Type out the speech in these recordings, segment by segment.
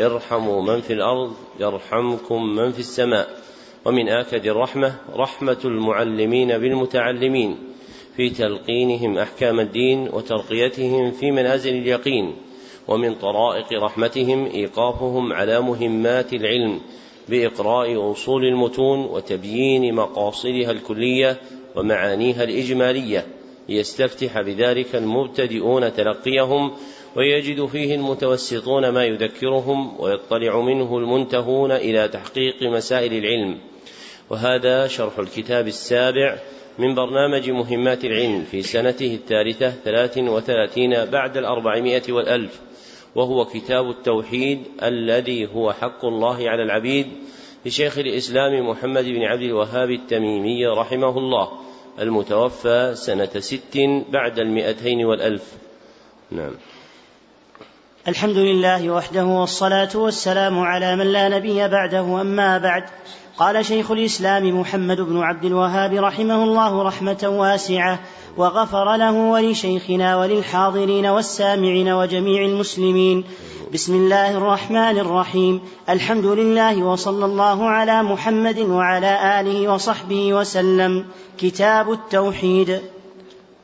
ارحموا من في الأرض يرحمكم من في السماء. ومن آكد الرحمة رحمة المعلمين بالمتعلمين. في تلقينهم أحكام الدين وترقيتهم في منازل اليقين. ومن طرائق رحمتهم إيقافهم على مهمات العلم. بإقراء أصول المتون وتبيين مقاصدها الكلية ومعانيها الإجمالية. ليستفتح بذلك المبتدئون تلقيهم ويجد فيه المتوسطون ما يذكرهم ويطلع منه المنتهون إلى تحقيق مسائل العلم. وهذا شرح الكتاب السابع من برنامج مهمات العلم في سنته الثالثة ثلاث وثلاثين بعد الأربعمائة والألف وهو كتاب التوحيد الذي هو حق الله على العبيد لشيخ الإسلام محمد بن عبد الوهاب التميمي رحمه الله المتوفى سنة ست بعد المئتين والألف. نعم. الحمد لله وحده والصلاة والسلام على من لا نبي بعده أما بعد. قال شيخ الإسلام محمد بن عبد الوهاب رحمه الله رحمة واسعة وغفر له ولشيخنا وللحاضرين والسامعين وجميع المسلمين. بسم الله الرحمن الرحيم. الحمد لله وصلى الله على محمد وعلى آله وصحبه وسلم. كتاب التوحيد.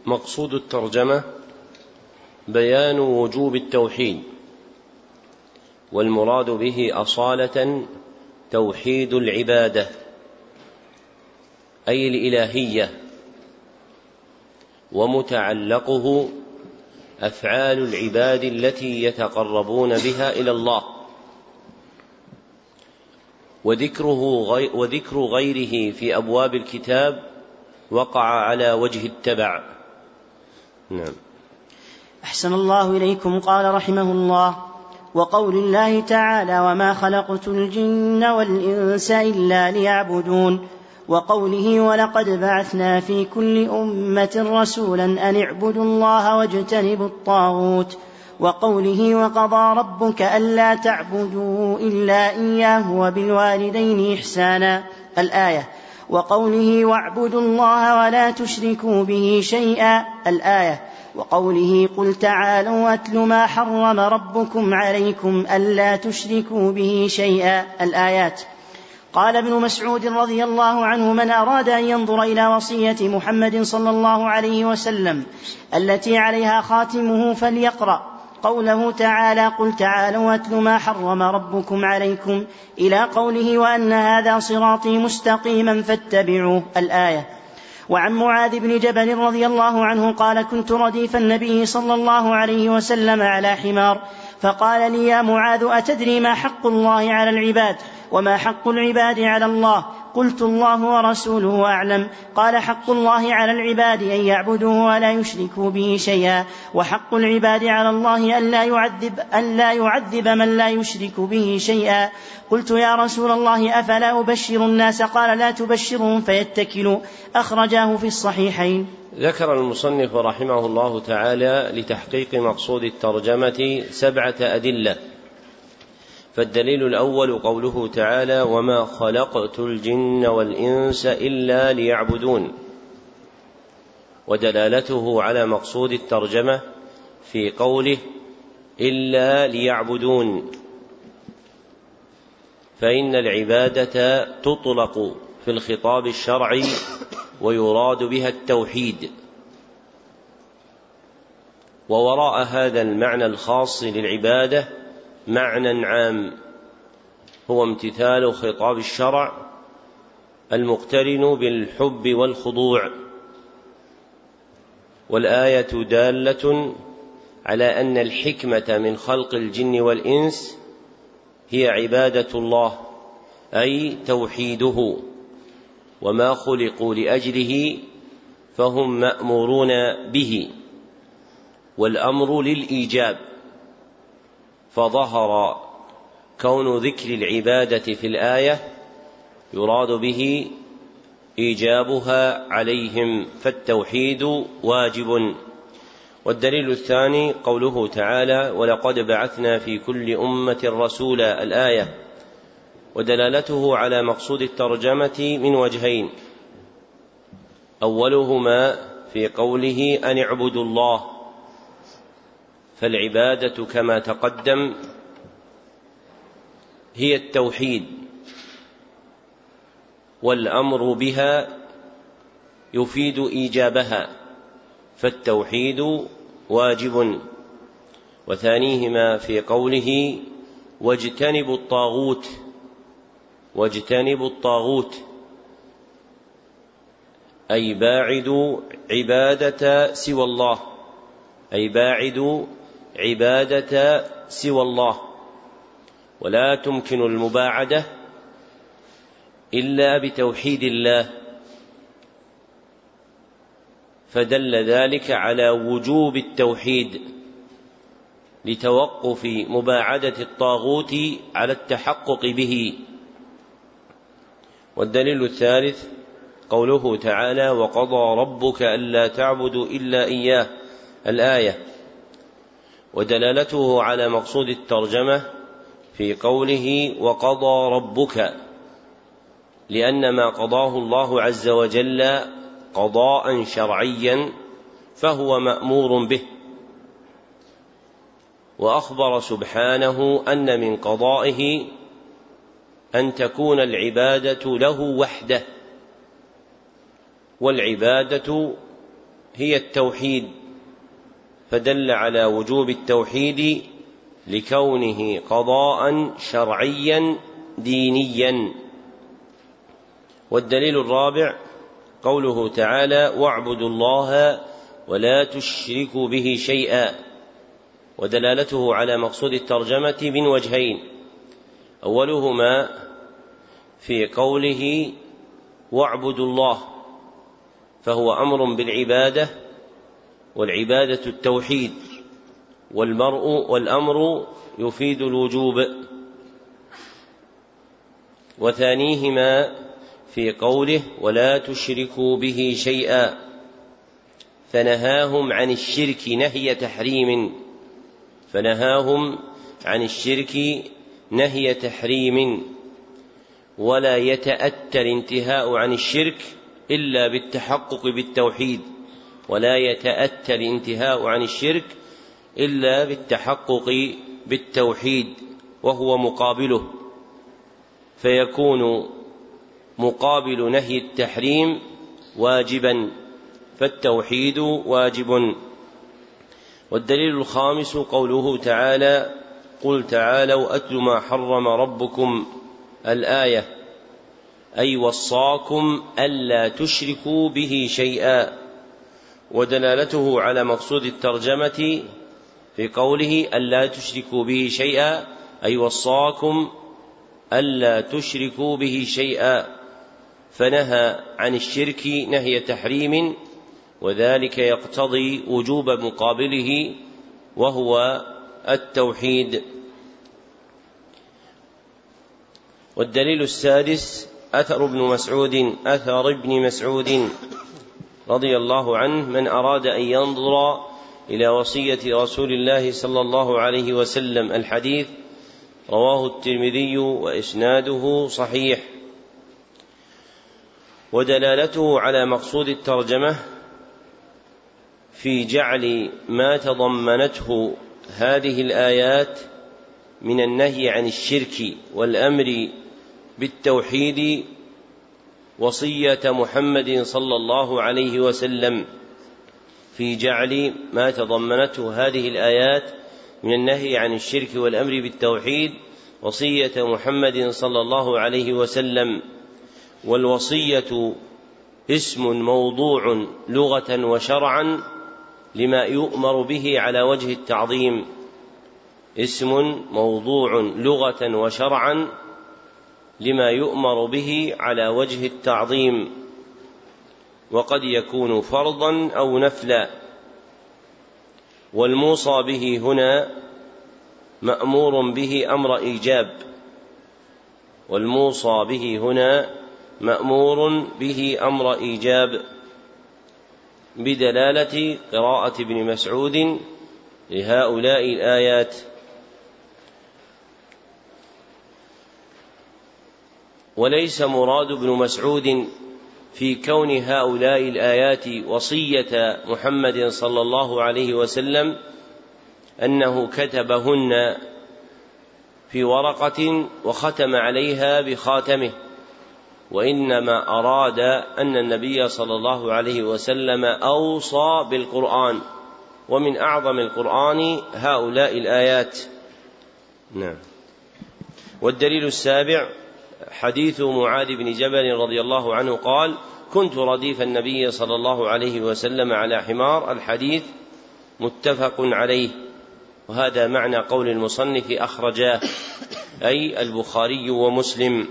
مقصود الترجمة بيان وجوب التوحيد. والمراد به أصالة توحيد العبادة أي الإلهية ومتعلقه أفعال العباد التي يتقربون بها إلى الله. وذكره وذكر غيره في أبواب الكتاب وقع على وجه التبع. نعم. أحسن الله إليكم. قال رحمه الله وقول الله تعالى وما خلقت الجن والانس الا ليعبدون وقوله ولقد بعثنا في كل امه رسولا ان اعبدوا الله واجتنبوا الطاغوت وقوله وقضى ربك الا تعبدوا الا اياه وبالوالدين احسانا الآية وقوله واعبدوا الله ولا تشركوا به شيئا الآية وقوله قل تعالوا اتل ما حرم ربكم عليكم ألا تشركوا به شيئا الآيات. قال ابن مسعود رضي الله عنه من أراد أن ينظر إلى وصية محمد صلى الله عليه وسلم التي عليها خاتمه فليقرأ قوله تعالى قل تعالوا اتل ما حرم ربكم عليكم إلى قوله وأن هذا صراطي مستقيما فاتبعوه الآية. وعن معاذ بن جبل رضي الله عنه قال كنت رديف النبي صلى الله عليه وسلم على حمار فقال لي يا معاذ أتدري ما حق الله على العباد وما حق العباد على الله؟ قلت الله ورسوله أعلم. قال حق الله على العباد أن يعبدوه ولا يشركوا به شيئا. وحق العباد على الله الا يعذب الا يعذب من لا يشرك به شيئا. قلت يا رسول الله أفلا أبشر الناس؟ قال لا تبشرهم فيتكلوا. أخرجاه في الصحيحين. ذكر المصنف رحمه الله تعالى لتحقيق مقصود الترجمة سبعة أدلة. فالدليل الأول قوله تعالى وما خلقت الجن والانس الا ليعبدون ودلالته على مقصود الترجمة في قوله الا ليعبدون فإن العبادة تطلق في الخطاب الشرعي ويراد بها التوحيد ووراء هذا المعنى الخاص للعبادة معنى عام هو امتثال خطاب الشرع المقترن بالحب والخضوع. والآية دالة على أن الحكمة من خلق الجن والإنس هي عبادة الله أي توحيده. وما خلقوا لأجله فهم مأمورون به. والأمر للإيجاب. فظهر كون ذكر العبادة في الآية يراد به إيجابها عليهم فالتوحيد واجب. والدليل الثاني قوله تعالى ولقد بعثنا في كل أمة رسولا الآية. ودلالته على مقصود الترجمة من وجهين. أولهما في قوله أن اعبدوا الله فالعبادة كما تقدم هي التوحيد والأمر بها يفيد إيجابها فالتوحيد واجب. وثانيهما في قوله واجتنبوا الطاغوت واجتنبوا الطاغوت أي باعدوا عبادة سوى الله أي باعدوا عبادة سوى الله ولا تمكن المباعدة إلا بتوحيد الله. فدل ذلك على وجوب التوحيد لتوقف مباعدة الطاغوت على التحقق به. والدليل الثالث قوله تعالى وقضى ربك ألا تعبدوا إلا إياه. الآية ودلالته على مقصود الترجمة في قوله وقضى ربك لأن ما قضاه الله عز وجل قضاء شرعيا فهو مأمور به. وأخبر سبحانه أن من قضائه أن تكون العبادة له وحده والعبادة هي التوحيد. فدل على وجوب التوحيد لكونه قضاء شرعيا دينيا. والدليل الرابع قوله تعالى واعبدوا الله ولا تشركوا به شيئا ودلالته على مقصود الترجمة من وجهين. أولهما في قوله واعبدوا الله فهو أمر بالعبادة والعبادة التوحيد والمرء والأمر يفيد الوجوب. وثانيهما في قوله ولا تشركوا به شيئا فنهاهم عن الشرك نهي تحريم فنهاهم عن الشرك نهي تحريم ولا يتأتى الانتهاء عن الشرك إلا بالتحقق بالتوحيد. ولا يتأتى الانتهاء عن الشرك إلا بالتحقق بالتوحيد وهو مقابله فيكون مقابل نهي التحريم واجبا فالتوحيد واجب. والدليل الخامس قوله تعالى قل تعالوا أتل ما حرم ربكم الآية أي وصاكم ألا تشركوا به شيئا. ودلالته على مقصود الترجمة في قوله ألا تشركوا به شيئا أي وصاكم ألا تشركوا به شيئا فنهى عن الشرك نهي تحريم وذلك يقتضي وجوب مقابله وهو التوحيد. والدليل السادس أثر ابن مسعود أثر ابن مسعود. رضي الله عنه من أراد أن ينظر إلى وصية رسول الله صلى الله عليه وسلم الحديث رواه الترمذي وإسناده صحيح. ودلالته على مقصود الترجمة في جعل ما تضمنته هذه الآيات من النهي عن الشرك والأمر بالتوحيد وصية محمد صلى الله عليه وسلم في جعل ما تضمنته هذه الآيات من النهي عن الشرك والأمر بالتوحيد وصية محمد صلى الله عليه وسلم والوصية اسم موضوع لغة وشرعا لما يؤمر به على وجه التعظيم اسم موضوع لغة وشرعا لما يؤمر به على وجه التعظيم وقد يكون فرضا أو نفلا. والموصى به هنا مأمور به أمر إيجاب. والموصى به هنا مأمور به أمر إيجاب. بدلالة قراءة ابن مسعود لهؤلاء الآيات. وليس مراد ابن مسعود في كون هؤلاء الآيات وصية محمد صلى الله عليه وسلم أنه كتبهن في ورقة وختم عليها بخاتمه وإنما أراد أن النبي صلى الله عليه وسلم أوصى بالقرآن ومن أعظم القرآن هؤلاء الآيات. نعم. والدليل السابع حديث معاذ بن جبل رضي الله عنه قال كنت رديف النبي صلى الله عليه وسلم على حمار الحديث متفق عليه وهذا معنى قول المصنف أخرجاه أي البخاري ومسلم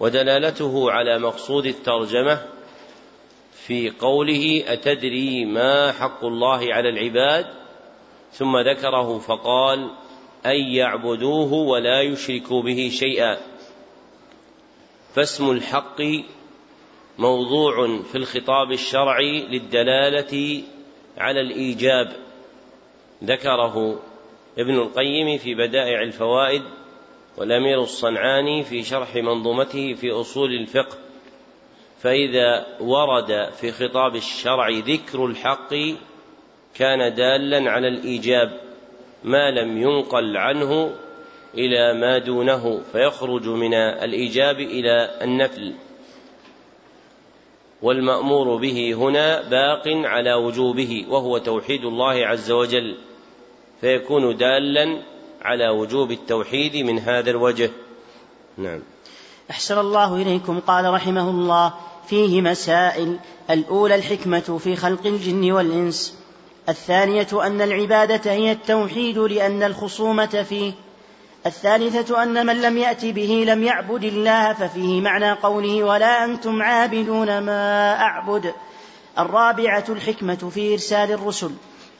ودلالته على مقصود الترجمة في قوله أتدري ما حق الله على العباد؟ ثم ذكره فقال أن يعبدوه ولا يشركوا به شيئا. فاسم الحق موضوع في الخطاب الشرعي للدلالة على الإيجاب ذكره ابن القيم في بدائع الفوائد والأمير الصنعاني في شرح منظومته في أصول الفقه. فإذا ورد في خطاب الشرع ذكر الحق كان دالا على الإيجاب ما لم ينقل عنه إلى ما دونه فيخرج من الإيجاب إلى النفل. والمأمور به هنا باق على وجوبه وهو توحيد الله عز وجل. فيكون دالا على وجوب التوحيد من هذا الوجه. نعم. أحسن الله إليكم قال رحمه الله فيه مسائل. الأولى الحكمة في خلق الجن والإنس. الثانية أن العبادة هي التوحيد لأن الخصومة فيه. الثالثة أن من لم يأت به لم يعبد الله ففيه معنى قوله ولا أنتم عابدون ما أعبد. الرابعة الحكمة في إرسال الرسل.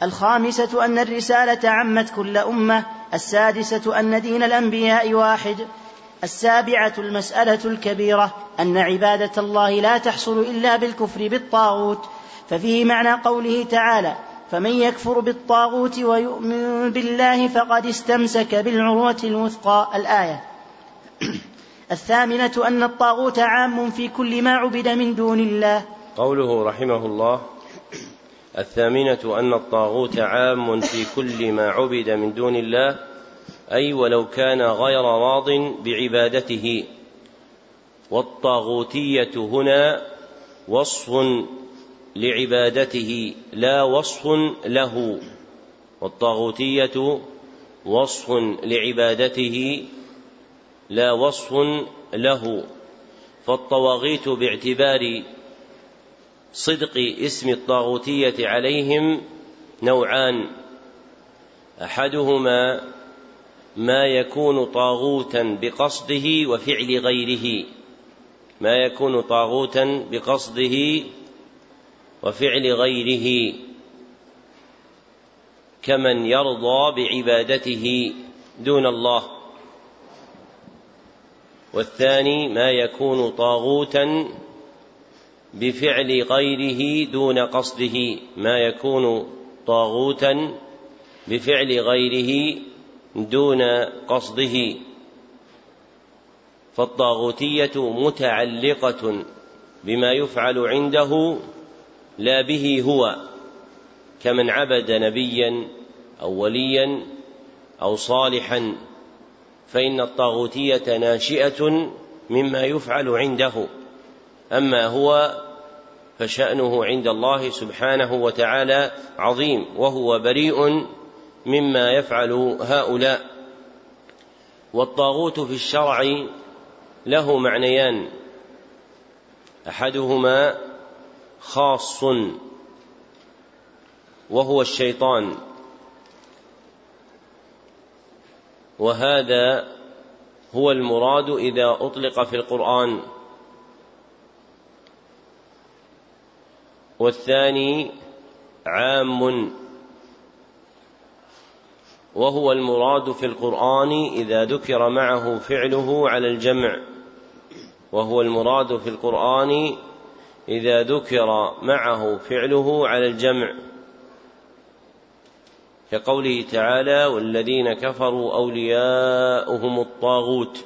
الخامسة أن الرسالة عمت كل أمة. السادسة أن دين الأنبياء واحد. السابعة المسألة الكبيرة أن عبادة الله لا تحصل إلا بالكفر بالطاغوت. ففيه معنى قوله تعالى فمن يكفر بالطاغوت ويؤمن بالله فقد استمسك بالعروة الوثقى. الآية. الثامنة أن الطاغوت عام في كل ما عبد من دون الله. قوله رحمه الله. الثامنة أن الطاغوت عام في كل ما عبد من دون الله أي ولو كان غير راض بعبادته. والطاغوتية هنا وصف لعبادته لا وصف له والطاغوتية وصف لعبادته لا وصف له. فالطواغيت باعتبار صدق اسم الطاغوتية عليهم نوعان. أحدهما ما يكون طاغوتا بقصده وفعل غيره. ما يكون طاغوتا بقصده وفعل غيره كمن يرضى بعبادته دون الله. والثاني ما يكون طاغوتا بفعل غيره دون قصده. ما يكون طاغوتا بفعل غيره دون قصده. فالطاغوتية متعلقة بما يفعل عنده لا به هو كمن عبد نبيا أو وليا أو صالحا فإن الطاغوتية ناشئة مما يفعل عنده. أما هو فشأنه عند الله سبحانه وتعالى عظيم وهو بريء مما يفعل هؤلاء. والطاغوت في الشرع له معنيان أحدهما خاص وهو الشيطان. وهذا هو المراد إذا أطلق في القرآن. والثاني عام. وهو المراد في القرآن إذا ذكر معه فعله على الجمع. وهو المراد في القرآن إذا ذكر معه فعله على الجمع. كقوله تعالى والذين كفروا أولياؤهم الطاغوت.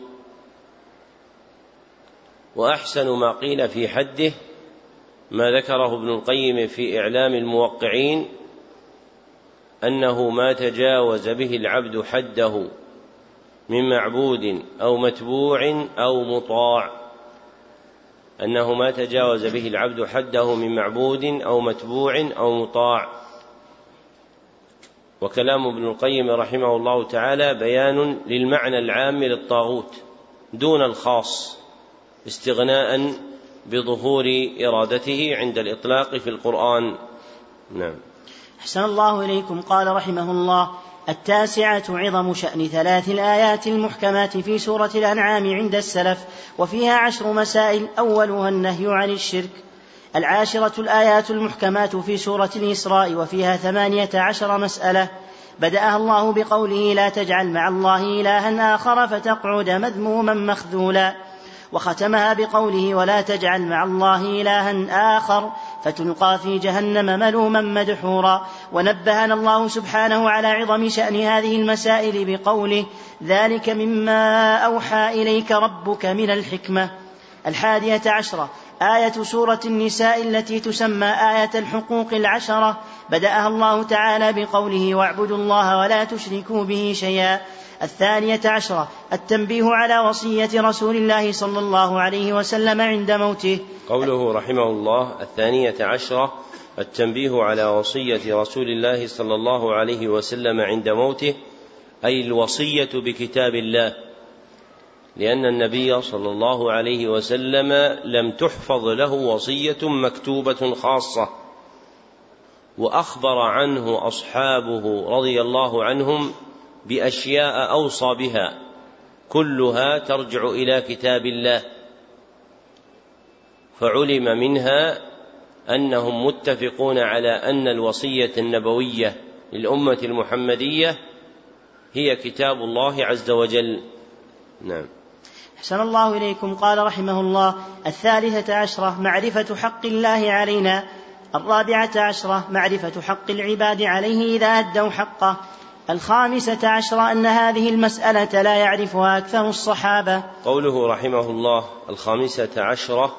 وأحسن ما قيل في حده ما ذكره ابن القيم في إعلام الموقعين أنه ما تجاوز به العبد حده من معبود أو متبوع أو مطاع. أنه ما تجاوز به العبد حده من معبود أو متبوع أو مطاع. وكلام ابن القيم رحمه الله تعالى بيان للمعنى العام للطاغوت دون الخاص استغناء بظهور إرادته عند الإطلاق في القرآن. نعم. أحسن الله إليكم. قال رحمه الله التاسعة عظم شأن ثلاث الآيات المحكمات في سورة الأنعام عند السلف وفيها عشر مسائل أولها النهي عن الشرك. العاشرة الآيات المحكمات في سورة الإسراء وفيها ثمانية عشر مسألة. بدأها الله بقوله لا تجعل مع الله إلها آخر فتقعد مذموما مخذولا. وختمها بقوله ولا تجعل مع الله إلها آخر فتلقى في جهنم ملوما مدحورا. ونبهنا الله سبحانه على عظم شأن هذه المسائل بقوله ذلك مما أوحى إليك ربك من الحكمة. الحادية عشرة آية سورة النساء التي تسمى آية الحقوق العشرة. بدأها الله تعالى بقوله واعبدوا الله ولا تشركوا به شيئا. الثانية عشرة التنبيه على وصية رسول الله صلى الله عليه وسلم عند موته. قوله رحمه الله الثانية عشرة التنبيه على وصية رسول الله صلى الله عليه وسلم عند موته أي الوصية بكتاب الله. لأن النبي صلى الله عليه وسلم لم تحفظ له وصية مكتوبة خاصة. وأخبر عنه أصحابه رضي الله عنهم بأشياء أوصى بها كلها ترجع إلى كتاب الله. فعلم منها أنهم متفقون على أن الوصية النبوية للأمة المحمدية هي كتاب الله عز وجل. نعم. أحسن الله إليكم. قال رحمه الله الثالثة عشرة معرفة حق الله علينا الرابعة عشرة معرفة حق العباد عليه إذا أدوا حقه الخامسة عشرة أن هذه المسألة لا يعرفها أكثر الصحابة. قوله رحمه الله الخامسة عشرة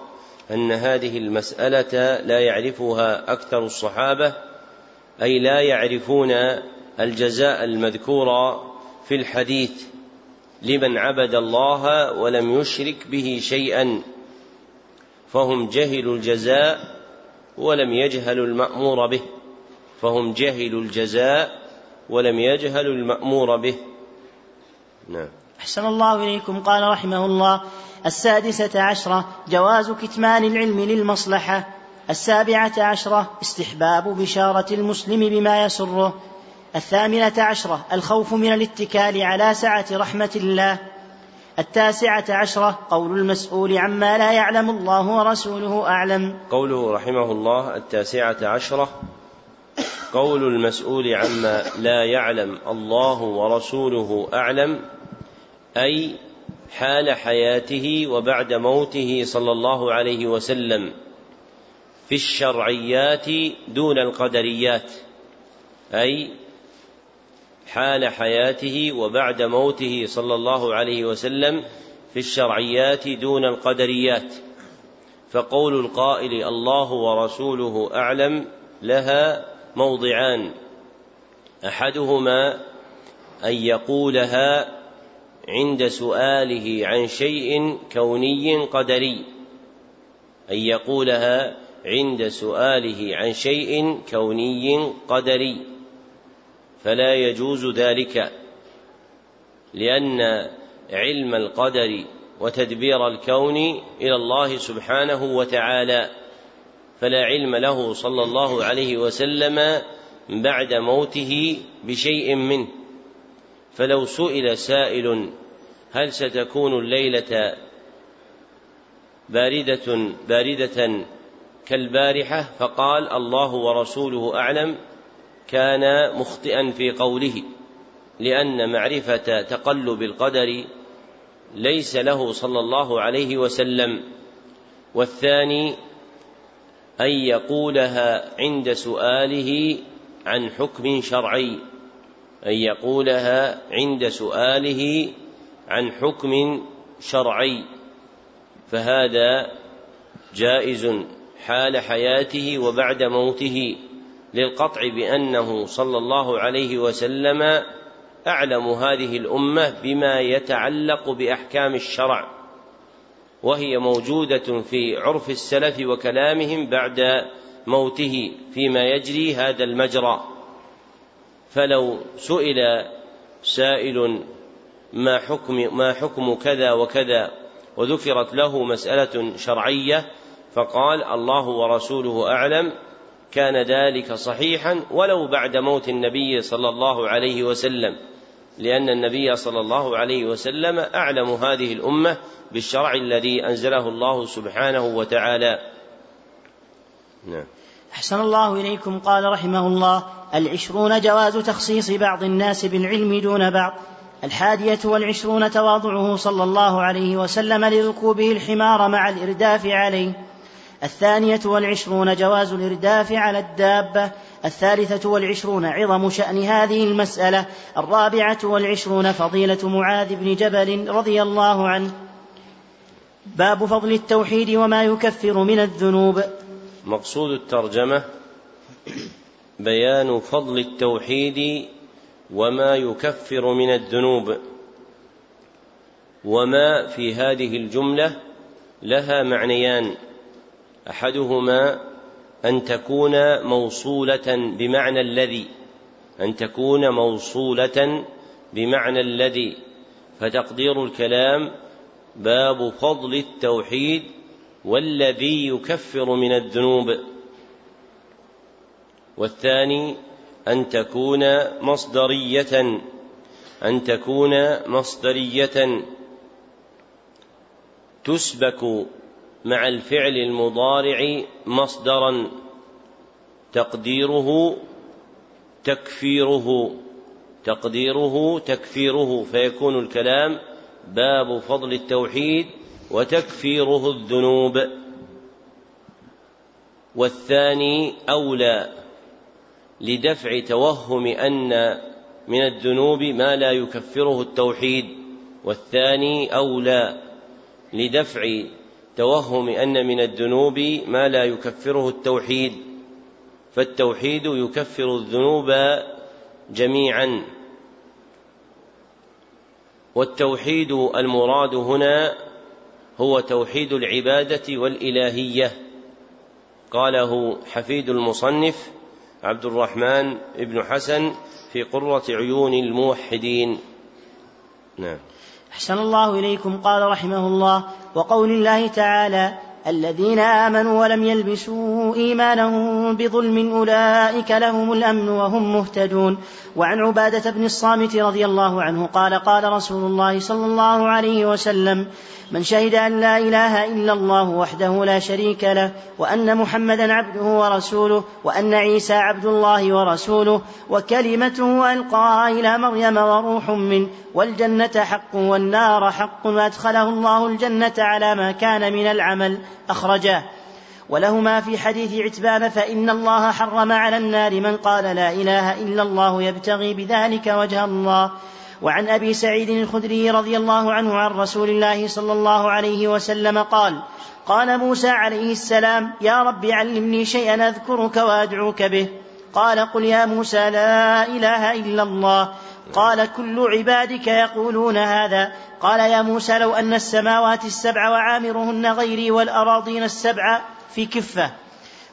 أن هذه المسألة لا يعرفها أكثر الصحابة أي لا يعرفون الجزاء المذكور في الحديث لمن عبد الله ولم يشرك به شيئا فهم جهلوا الجزاء ولم يجهلوا المأمور به فهم جهلوا الجزاء ولم يجهلوا المأمور به. نعم. أحسن الله إليكم. قال رحمه الله السادسة عشرة جواز كتمان العلم للمصلحة. السابعة عشرة استحباب بشارة المسلم بما يسره. الثامنة عشرة الخوف من الاتكال على سعة رحمة الله. التاسعة عشرة قول المسؤول عما لا يعلم الله ورسوله أعلم. قوله رحمه الله التاسعة عشرة قول المسؤول عما لا يعلم الله ورسوله أعلم أي حال حياته وبعد موته صلى الله عليه وسلم في الشرعيات دون القدريات أي حال حياته وبعد موته صلى الله عليه وسلم في الشرعيات دون القدريات. فقول القائل الله ورسوله أعلم لها موضعان. أحدهما أن يقولها عند سؤاله عن شيء كوني قدري. أن يقولها عند سؤاله عن شيء كوني قدري. فلا يجوز ذلك لأن علم القدر وتدبير الكون إلى الله سبحانه وتعالى. فلا علم له صلى الله عليه وسلم بعد موته بشيء منه. فلو سئل سائل هل ستكون الليلة باردة باردة كالبارحة؟ فقال الله ورسوله أعلم كان مخطئا في قوله لأن معرفة تقلب القدر ليس له صلى الله عليه وسلم. والثاني أن يقولها عند سؤاله عن حكم شرعي. أن يقولها عند سؤاله عن حكم شرعي. فهذا جائز حال حياته وبعد موته للقطع بأنه صلى الله عليه وسلم أعلم هذه الأمة بما يتعلق بأحكام الشرع. وهي موجودة في عرف السلف وكلامهم بعد موته فيما يجري هذا المجرى. فلو سئل سائل ما حكم ما حكم كذا وكذا؟ وذكرت له مسألة شرعية فقال الله ورسوله أعلم كان ذلك صحيحا ولو بعد موت النبي صلى الله عليه وسلم. لأن النبي صلى الله عليه وسلم أعلم هذه الأمة بالشرع الذي أنزله الله سبحانه وتعالى. نعم. أحسن الله إليكم قال رحمه الله العشرون جواز تخصيص بعض الناس بالعلم دون بعض. الحادية والعشرون تواضعه صلى الله عليه وسلم لركوبه الحمار مع الإرداف عليه. الثانية والعشرون جواز الإرداف على الدابة الثالثة والعشرون عظم شأن هذه المسألة الرابعة والعشرون فضيلة معاذ بن جبل رضي الله عنه. باب فضل التوحيد وما يكفر من الذنوب. مقصود الترجمة بيان فضل التوحيد وما يكفر من الذنوب. وما في هذه الجملة لها معنيان. أحدهما أن تكون موصولة بمعنى الذي أن تكون موصولة بمعنى الذي. فتقدير الكلام باب فضل التوحيد والذي يكفر من الذنوب. والثاني أن تكون مصدرية أن تكون مصدرية. تسبك مع الفعل المضارع مصدرا تقديره تكفيره تقديره تكفيره فيكون الكلام باب فضل التوحيد وتكفيره الذنوب. والثاني أولى لدفع توهم أن من الذنوب ما لا يكفره التوحيد. والثاني أولى لدفع توهم أن من الذنوب ما لا يكفره التوحيد فالتوحيد يكفر الذنوب جميعا. والتوحيد المراد هنا هو توحيد العبادة والإلهية. قاله حفيد المصنف عبد الرحمن بن حسن في قرة عيون الموحدين. نعم. أحسن الله إليكم قال رحمه الله وقول الله تعالى الذين آمنوا ولم يلبسوا إيمانهم بظلم أولئك لهم الأمن وهم مهتدون. وعن عبادة بن الصامت رضي الله عنه قال قال رسول الله صلى الله عليه وسلم من شهد أن لا إله إلا الله وحده لا شريك له وأن محمدا عبده ورسوله وأن عيسى عبد الله ورسوله وكلمته ألقاها إلى مريم وروح منه والجنة حق والنار حق وأدخله الله الجنة على ما كان من العمل أخرجاه ولهما في حديث عتبان فإن الله حرم على النار من قال لا إله إلا الله يبتغي بذلك وجه الله. وعن أبي سعيد الخدري رضي الله عنه عن رسول الله صلى الله عليه وسلم قال قال موسى عليه السلام يا رب علمني شيئا أذكرك وأدعوك به. قال قل يا موسى لا إله إلا الله. قال كل عبادك يقولون هذا. قال يا موسى لو أن السماوات السبع وعامرهن غيري والأراضين السبع في كفة.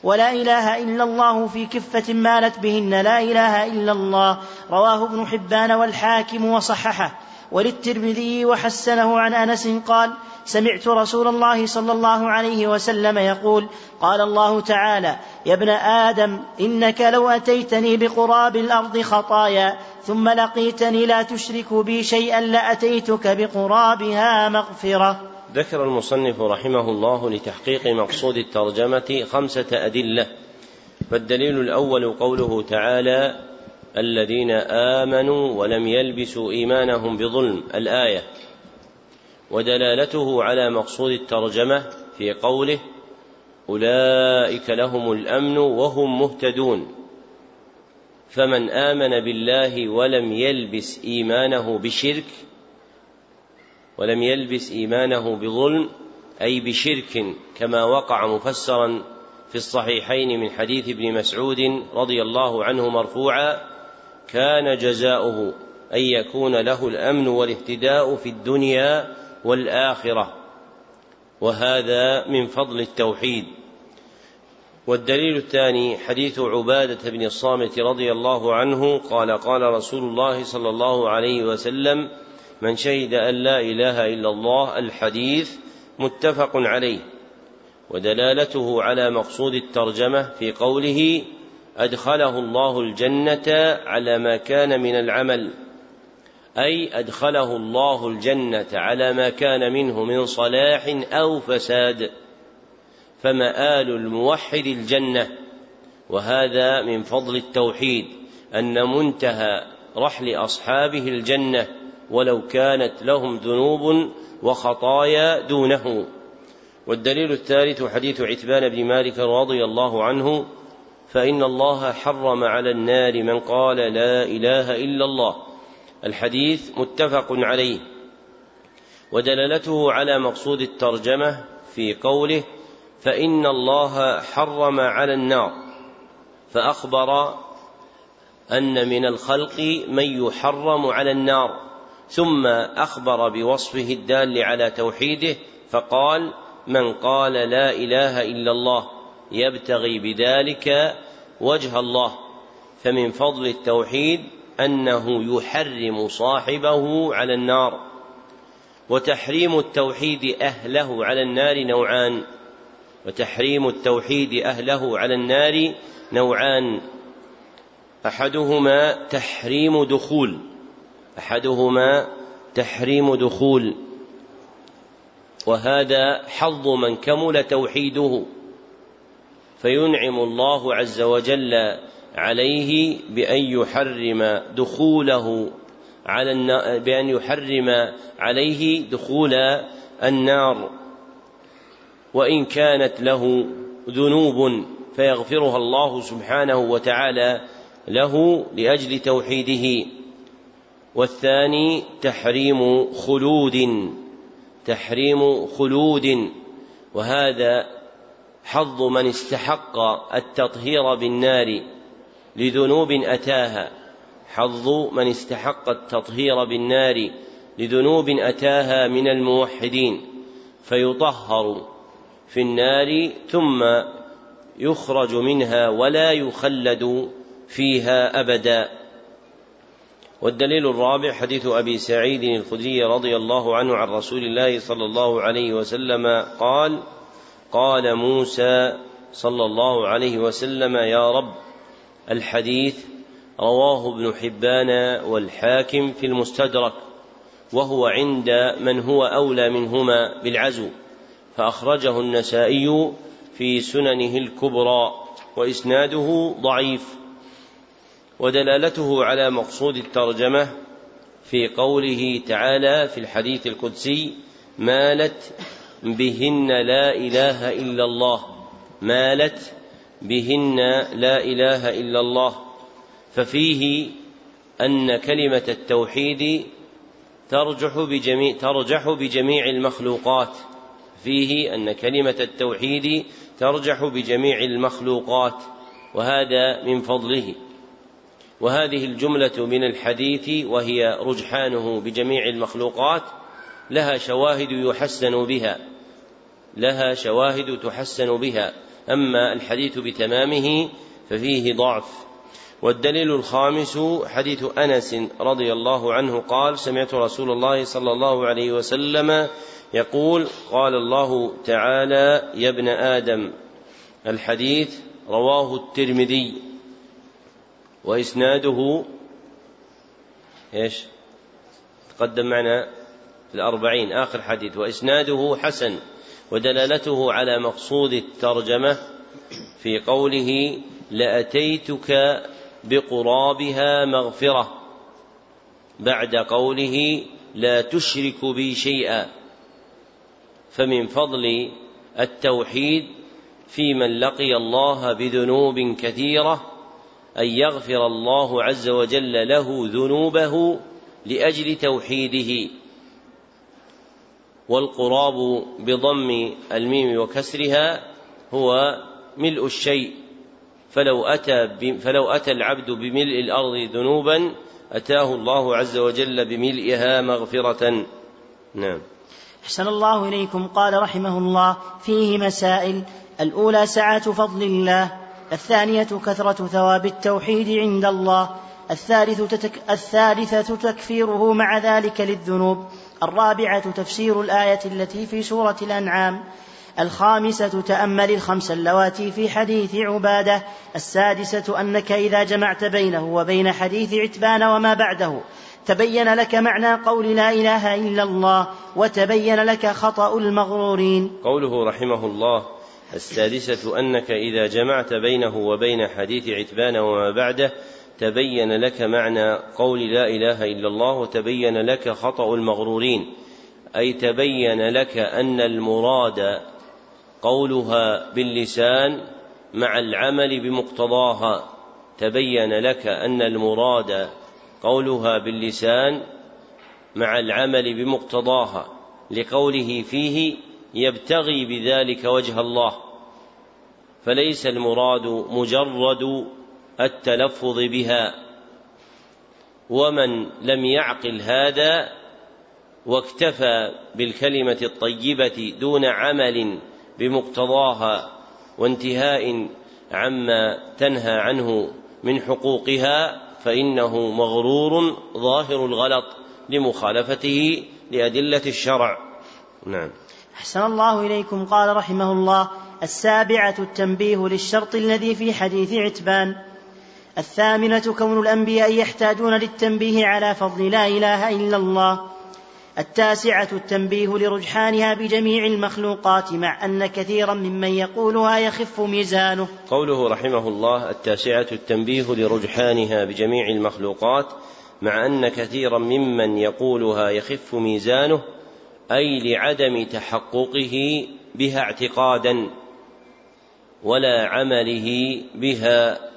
ولا إله إلا الله في كفة مالت بهن لا إله إلا الله. رواه ابن حبان والحاكم وصححه. وللترمذي وحسنه عن أنس قال سمعت رسول الله صلى الله عليه وسلم يقول قال الله تعالى يا ابن آدم إنك لو أتيتني بقراب الأرض خطايا ثم لقيتني لا تشرك بي شيئا لأتيتك بقرابها مغفرة. ذكر المصنف رحمه الله لتحقيق مقصود الترجمة خمسة أدلة فالدليل الأول قوله تعالى الذين آمنوا ولم يلبسوا إيمانهم بظلم الآية. ودلالته على مقصود الترجمة في قوله أولئك لهم الأمن وهم مهتدون. فمن آمن بالله ولم يلبس إيمانه بشرك ولم يلبس إيمانه بظلم أي بشرك كما وقع مفسرا في الصحيحين من حديث ابن مسعود رضي الله عنه مرفوعا كان جزاؤه أن يكون له الأمن والاهتداء في الدنيا والآخرة. وهذا من فضل التوحيد. والدليل الثاني حديث عبادة بن الصامت رضي الله عنه قال قال رسول الله صلى الله عليه وسلم من شهد أن لا إله إلا الله الحديث متفق عليه ودلالته على مقصود الترجمة في قوله أدخله الله الجنة على ما كان من العمل أي أدخله الله الجنة على ما كان منه من صلاح أو فساد فمآل الموحد الجنة وهذا من فضل التوحيد أن منتهى رحل أصحابه الجنة ولو كانت لهم ذنوب وخطايا دونه. والدليل الثالث حديث عتبان بن مالك رضي الله عنه فإن الله حرم على النار من قال لا إله إلا الله. الحديث متفق عليه. ودلالته على مقصود الترجمة في قوله فإن الله حرم على النار. فأخبر أن من الخلق من يحرم على النار. ثم أخبر بوصفه الدال على توحيده فقال من قال لا إله إلا الله يبتغي بذلك وجه الله فمن فضل التوحيد أنه يحرم صاحبه على النار وتحريم التوحيد أهله على النار نوعان وتحريم التوحيد أهله على النار نوعان. أحدهما تحريم دخول أحدهما تحريم دخول وهذا حظ من كمل توحيده فينعم الله عز وجل عليه بأن يحرم دخوله على النار بأن يحرم عليه دخول النار. وإن كانت له ذنوب فيغفرها الله سبحانه وتعالى له لأجل توحيده. والثاني تحريم خلود تحريم خلود. وهذا حظ من استحق التطهير بالنار لذنوب أتاها. حظ من استحق التطهير بالنار لذنوب أتاها من الموحدين. فيطهر في النار ثم يخرج منها ولا يخلد فيها أبدا. والدليل الرابع حديث أبي سعيد الخدري رضي الله عنه عن رسول الله صلى الله عليه وسلم قال قال موسى صلى الله عليه وسلم يا رب الحديث رواه ابن حبان والحاكم في المستدرك وهو عند من هو أولى منهما بالعزو فأخرجه النسائي في سننه الكبرى وإسناده ضعيف. ودلالته على مقصود الترجمة في قوله تعالى في الحديث القدسي مالت بهن لا إله إلا الله. مالت بهن لا إله إلا الله. ففيه أن كلمة التوحيد ترجح بجميع ترجح بجميع المخلوقات. فيه أن كلمة التوحيد ترجح بجميع المخلوقات وهذا من فضله. وهذه الجملة من الحديث وهي رجحانه بجميع المخلوقات لها شواهد يحسن بها لها شواهد تحسن بها. أما الحديث بتمامه ففيه ضعف. والدليل الخامس حديث أنس رضي الله عنه قال سمعت رسول الله صلى الله عليه وسلم يقول قال الله تعالى يا ابن آدم. الحديث رواه الترمذي. وإسناده إيش؟ تقدم معنا الأربعين آخر حديث وإسناده حسن ودلالته على مقصود الترجمة في قوله لأتيتك بقرابها مغفرة بعد قوله لا تشرك بي شيئا فمن فضل التوحيد في من لقي الله بذنوب كثيرة أن يغفر الله عز وجل له ذنوبه لأجل توحيده. والقراب بضم الميم وكسرها هو ملء الشيء. فلو أتى فلو أتى العبد بملء الأرض ذنوبا أتاه الله عز وجل بملئها مغفرة. نعم. أحسن الله إليكم. قال رحمه الله فيه مسائل. الأولى سعة فضل الله. الثانية كثرة ثواب التوحيد عند الله الثالث تتك الثالثة تكفيره مع ذلك للذنوب الرابعة تفسير الآية التي في سورة الأنعام الخامسة تأمل الخمس اللواتي في حديث عبادة السادسة أنك إذا جمعت بينه وبين حديث عتبان وما بعده تبين لك معنى قول لا إله إلا الله وتبين لك خطأ المغرورين. قوله رحمه الله السادسة أنك إذا جمعت بينه وبين حديث عتبان وما بعده تبين لك معنى قول لا إله إلا الله وتبين لك خطأ المغرورين. أي تبين لك أن المراد قولها باللسان مع العمل بمقتضاها. تبين لك أن المراد قولها باللسان مع العمل بمقتضاها. لقوله فيه يبتغي بذلك وجه الله. فليس المراد مجرد التلفظ بها. ومن لم يعقل هذا واكتفى بالكلمة الطيبة دون عمل بمقتضاها وانتهاء عما تنهى عنه من حقوقها فإنه مغرور ظاهر الغلط لمخالفته لأدلة الشرع. نعم. أحسن الله إليكم قال رحمه الله السابعة التنبيه للشرط الذي في حديث عتبان. الثامنة كون الأنبياء يحتاجون للتنبيه على فضل لا إله إلا الله. التاسعة التنبيه لرجحانها بجميع المخلوقات مع أن كثيرا ممن يقولها يخف ميزانه. قوله رحمه الله التاسعة التنبيه لرجحانها بجميع المخلوقات مع أن كثيرا ممن يقولها يخف ميزانه. أي لعدم تحققه بها اعتقادا ولا عمله بها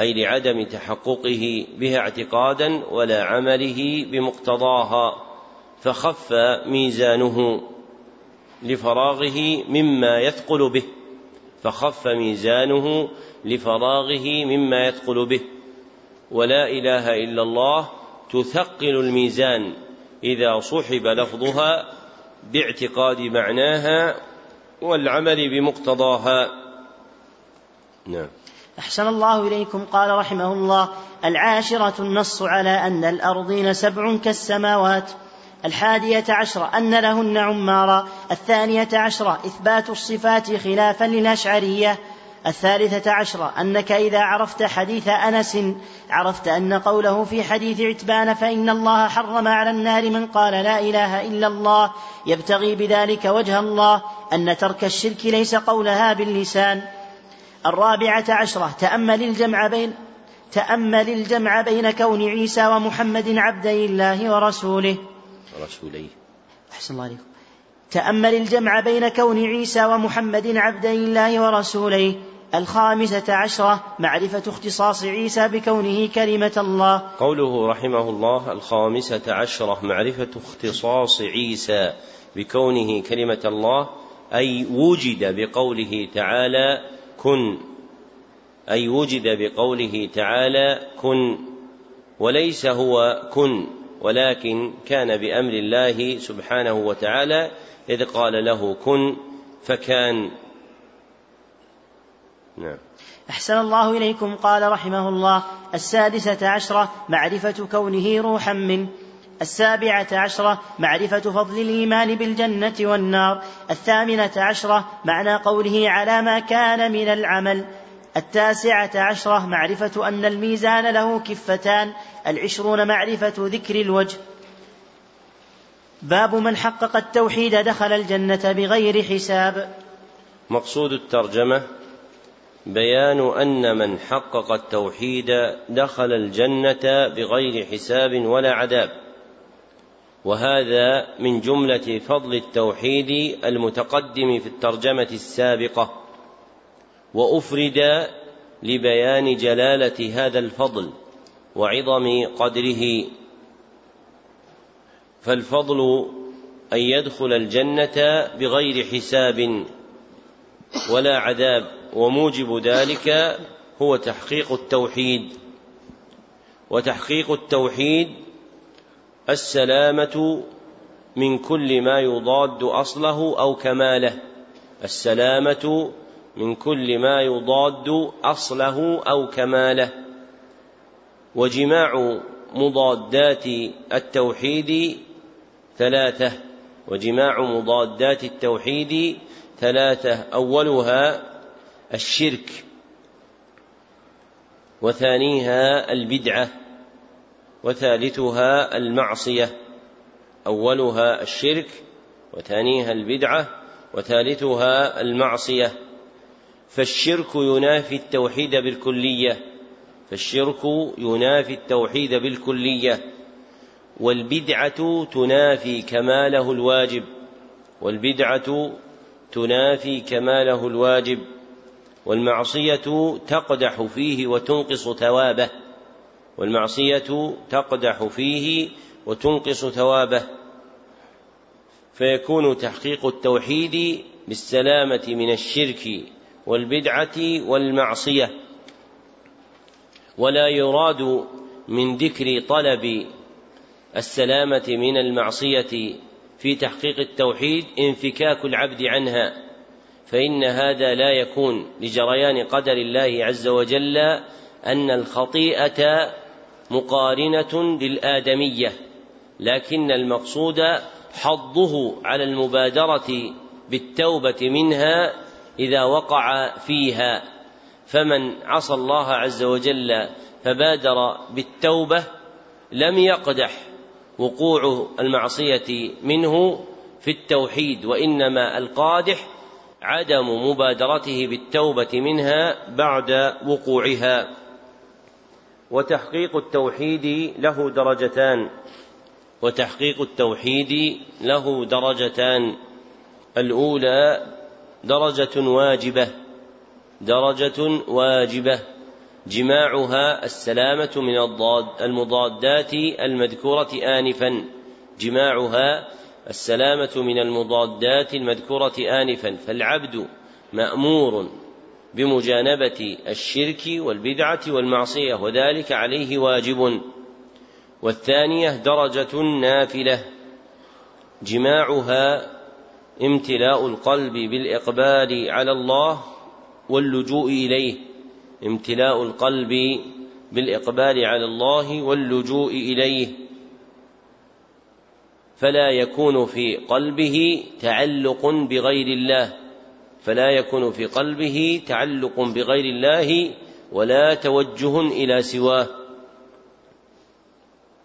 أي لعدم تحققه بها اعتقادا ولا عمله بمقتضاها فخف ميزانه لفراغه مما يثقل به فخف ميزانه لفراغه مما يثقل به ولا إله إلا الله تثقل الميزان. إذا صحب لفظها باعتقاد معناها والعمل بمقتضاها. نعم. أحسن الله إليكم. قال رحمه الله العاشرة النص على أن الأرضين سبع كالسماوات. الحادية عشرة أن لهن عمارا. الثانية عشرة إثبات الصفات خلافا للأشعرية. الثالثة عشرة أنك إذا عرفت حديث أنس عرفت أن قوله في حديث عتبان فإن الله حرم على النار من قال لا إله إلا الله يبتغي بذلك وجه الله أن ترك الشرك ليس قولها باللسان. الرابعة عشرة تأمل الجمع بين تأمل الجمع بين كون عيسى ومحمد عبدي الله ورسوله. رسوليه أحسن الله عليكم. تأمل الجمع بين كون عيسى ومحمد عبدي الله ورسوله. الخامسة عشرة معرفة اختصاص عيسى بكونه كلمة الله. قوله رحمه الله الخامسة عشرة معرفة اختصاص عيسى بكونه كلمة الله أي وجد بقوله تعالى كن. أي وجد بقوله تعالى كن. وليس هو كن ولكن كان بأمر الله سبحانه وتعالى إذ قال له كن. فكان نعم. أحسن الله إليكم قال رحمه الله السادسة عشرة معرفة كونه روحا منه السابعة عشرة معرفة فضل الإيمان بالجنة والنار. الثامنة عشرة معنى قوله على ما كان من العمل. التاسعة عشرة معرفة أن الميزان له كفتان. العشرون معرفة ذكر الوجه. باب من حقق التوحيد دخل الجنة بغير حساب. مقصود الترجمة بيان أن من حقق التوحيد دخل الجنة بغير حساب ولا عذاب. وهذا من جملة فضل التوحيد المتقدم في الترجمة السابقة. وأفرد لبيان جلالة هذا الفضل وعظم قدره. فالفضل أن يدخل الجنة بغير حساب ولا عذاب. وموجب ذلك هو تحقيق التوحيد. وتحقيق التوحيد السلامة من كل ما يضاد أصله أو كماله. السلامة من كل ما يضاد أصله أو كماله. وجماع مضادات التوحيد ثلاثة. وجماع مضادات التوحيد ثلاثة. أولها الشرك وثانيها البدعة وثالثها المعصية أولها الشرك وثانيها البدعة وثالثها المعصية. فالشرك ينافي التوحيد بالكلية فالشرك ينافي التوحيد بالكلية. والبدعة تنافي كماله الواجب والبدعة تنافي كماله الواجب. والمعصية تقدح فيه وتنقص ثوابه. والمعصية تقدح فيه وتنقص ثوابه. فيكون تحقيق التوحيد بالسلامة من الشرك والبدعة والمعصية. ولا يراد من ذكر طلب السلامة من المعصية في تحقيق التوحيد انفكاك العبد عنها. فإن هذا لا يكون لجريان قدر الله عز وجل أن الخطيئة مقارنة للآدمية لكن المقصود حظه على المبادرة بالتوبة منها إذا وقع فيها. فمن عصى الله عز وجل فبادر بالتوبة لم يقدح وقوع المعصية منه في التوحيد وإنما القادح عدم مبادرته بالتوبة منها بعد وقوعها. وتحقيق التوحيد له درجتان. وتحقيق التوحيد له درجتان. الأولى درجة واجبة. درجة واجبة. جماعها السلامة من المضادات المذكورة آنفا. جماعها السلامة من المضادات المذكورة آنفا فالعبد مأمور بمجانبة الشرك والبدعة والمعصية وذلك عليه واجب. والثانية درجة نافلة جماعها امتلاء القلب بالإقبال على الله واللجوء إليه. امتلاء القلب بالإقبال على الله واللجوء إليه. فلا يكون في قلبه تعلق بغير الله فلا يكون في قلبه تعلق بغير الله ولا توجه إلى سواه.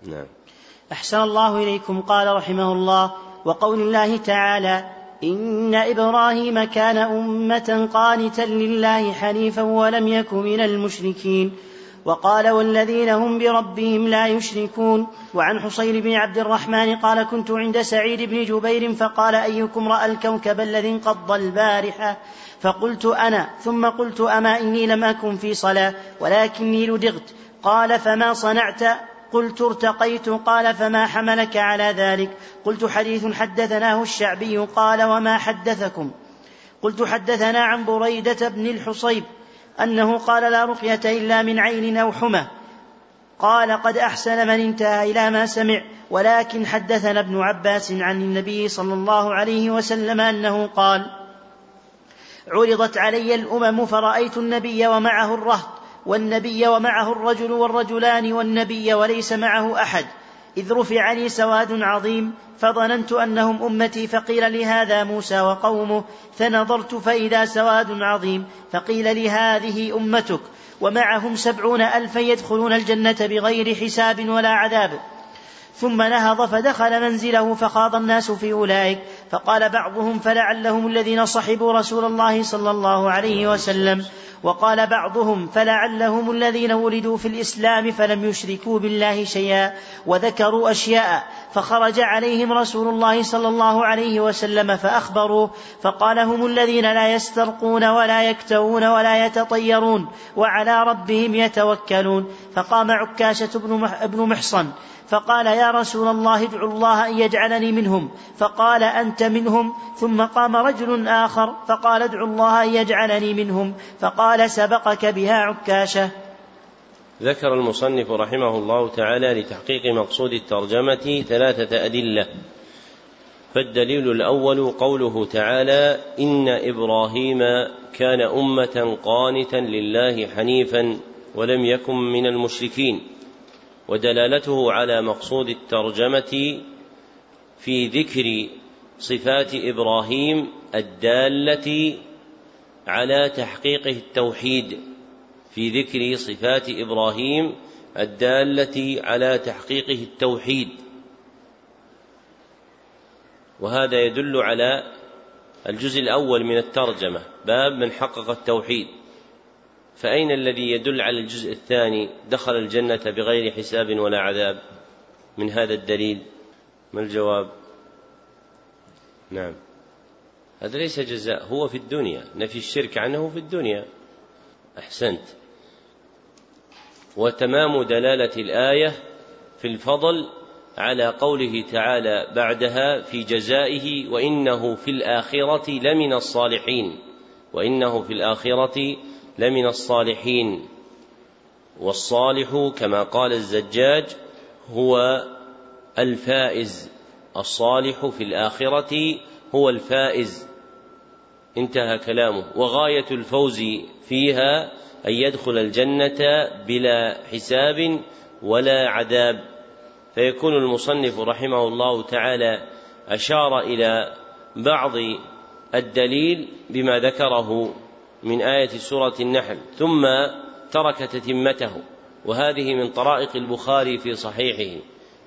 نعم. أحسن الله إليكم قال رحمه الله وقول الله تعالى إن إبراهيم كان أمة قانتا لله حنيفا ولم يك من المشركين. وقال والذين هم بربهم لا يشركون. وعن حصين بن عبد الرحمن قال كنت عند سعيد بن جبير فقال أيكم رأى الكوكب الذي انقض البارحة؟ فقلت أنا. ثم قلت أما إني لم أكن في صلاة ولكني لدغت. قال فما صنعت؟ قلت ارتقيت. قال فما حملك على ذلك؟ قلت حديث حدثناه الشعبي. قال وما حدثكم؟ قلت حدثنا عن بريدة بن الحصيب. أنه قال لا رقية إلا من عين أو حمى. قال قد أحسن من انتهى إلى ما سمع ولكن حدثنا ابن عباس عن النبي صلى الله عليه وسلم أنه قال عرضت علي الأمم فرأيت النبي ومعه الرهط والنبي ومعه الرجل والرجلان والنبي وليس معه أحد إذ رفع لي سواد عظيم فظننت أنهم أمتي فقيل لي هذا موسى وقومه فنظرت فإذا سواد عظيم فقيل لي هذه أمتك ومعهم سبعون ألفا يدخلون الجنة بغير حساب ولا عذاب. ثم نهض فدخل منزله فخاض الناس في أولئك فقال بعضهم فلعلهم الذين صحبوا رسول الله صلى الله عليه وسلم. وقال بعضهم فلعلهم الذين ولدوا في الإسلام فلم يشركوا بالله شيئا وذكروا أشياء. فخرج عليهم رسول الله صلى الله عليه وسلم فأخبروه فقال هم الذين لا يسترقون ولا يكتوون ولا يتطيرون وعلى ربهم يتوكلون. فقام عكاشة بن محصن فقال يا رسول الله ادعو الله أن يجعلني منهم. فقال أنت منهم. ثم قام رجل آخر فقال ادعو الله أن يجعلني منهم. فقال سبقك بها عكاشة. ذكر المصنف رحمه الله تعالى لتحقيق مقصود الترجمة ثلاثة أدلة. فالدليل الأول قوله تعالى إن إبراهيم كان أمة قانتا لله حنيفا ولم يكن من المشركين. ودلالته على مقصود الترجمة في ذكر صفات إبراهيم الدالة على تحقيق التوحيد في ذكر صفات إبراهيم الدالة على تحقيقه التوحيد. وهذا يدل على الجزء الأول من الترجمة باب من حقق التوحيد. فأين الذي يدل على الجزء الثاني دخل الجنة بغير حساب ولا عذاب؟ من هذا الدليل؟ ما الجواب؟ نعم. هذا ليس جزاء هو في الدنيا. نفي الشرك عنه في الدنيا. أحسنت. وتمام دلالة الآية في الفضل على قوله تعالى بعدها في جزائه وإنه في الآخرة لمن الصالحين. وإنه في الآخرة لمن الصالحين والصالح كما قال الزجاج هو الفائز الصالح في الآخرة هو الفائز. انتهى كلامه. وغاية الفوز فيها أن يدخل الجنة بلا حساب ولا عذاب. فيكون المصنف رحمه الله تعالى أشار إلى بعض الدليل بما ذكره. من آية سورة النحل ثم ترك تتمته وهذه من طرائق البخاري في صحيحه.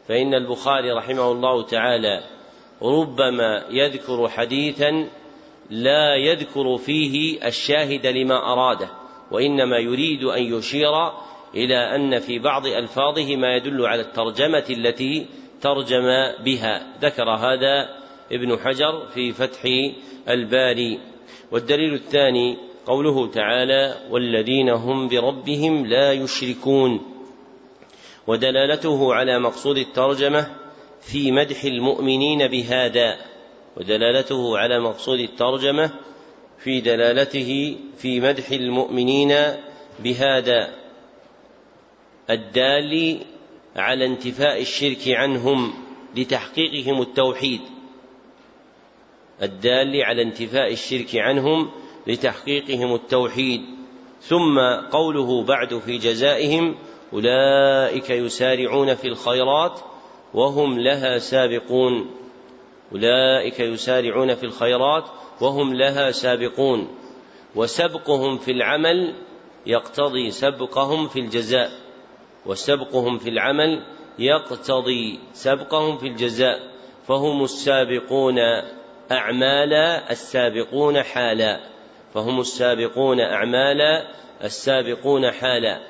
فإن البخاري رحمه الله تعالى ربما يذكر حديثا لا يذكر فيه الشاهد لما أراده وإنما يريد أن يشير إلى أن في بعض ألفاظه ما يدل على الترجمة التي ترجم بها. ذكر هذا ابن حجر في فتح الباري. والدليل الثاني قوله تعالى والذين هم بربهم لا يشركون ودلالته على مقصود الترجمة في مدح المؤمنين بهذا ودلالته على مقصود الترجمة في دلالته في مدح المؤمنين بهذا الدال على انتفاء الشرك عنهم لتحقيقهم التوحيد. الدال على انتفاء الشرك عنهم لتحقيقهم التوحيد ثم قوله بعد في جزائهم أولئك يسارعون في الخيرات وهم لها سابقون. أولئك يسارعون في الخيرات وهم لها سابقون. وسبقهم في العمل يقتضي سبقهم في الجزاء. وسبقهم في العمل يقتضي سبقهم في الجزاء. فهم السابقون أعمالا السابقون حالا. فهم السابقون أعمالا السابقون حالا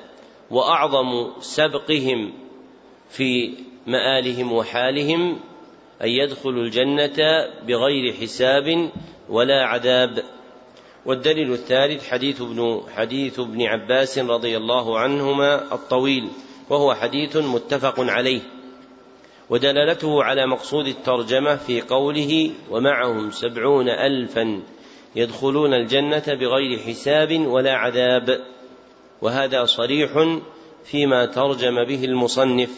وأعظم سبقهم في مآلهم وحالهم أن يدخلوا الجنة بغير حساب ولا عذاب. والدليل الثالث حديث ابن حديث ابن عباس رضي الله عنهما الطويل وهو حديث متفق عليه ودلالته على مقصود الترجمة في قوله ومعهم سبعون ألفا يدخلون الجنة بغير حساب ولا عذاب. وهذا صريح فيما ترجم به المصنف.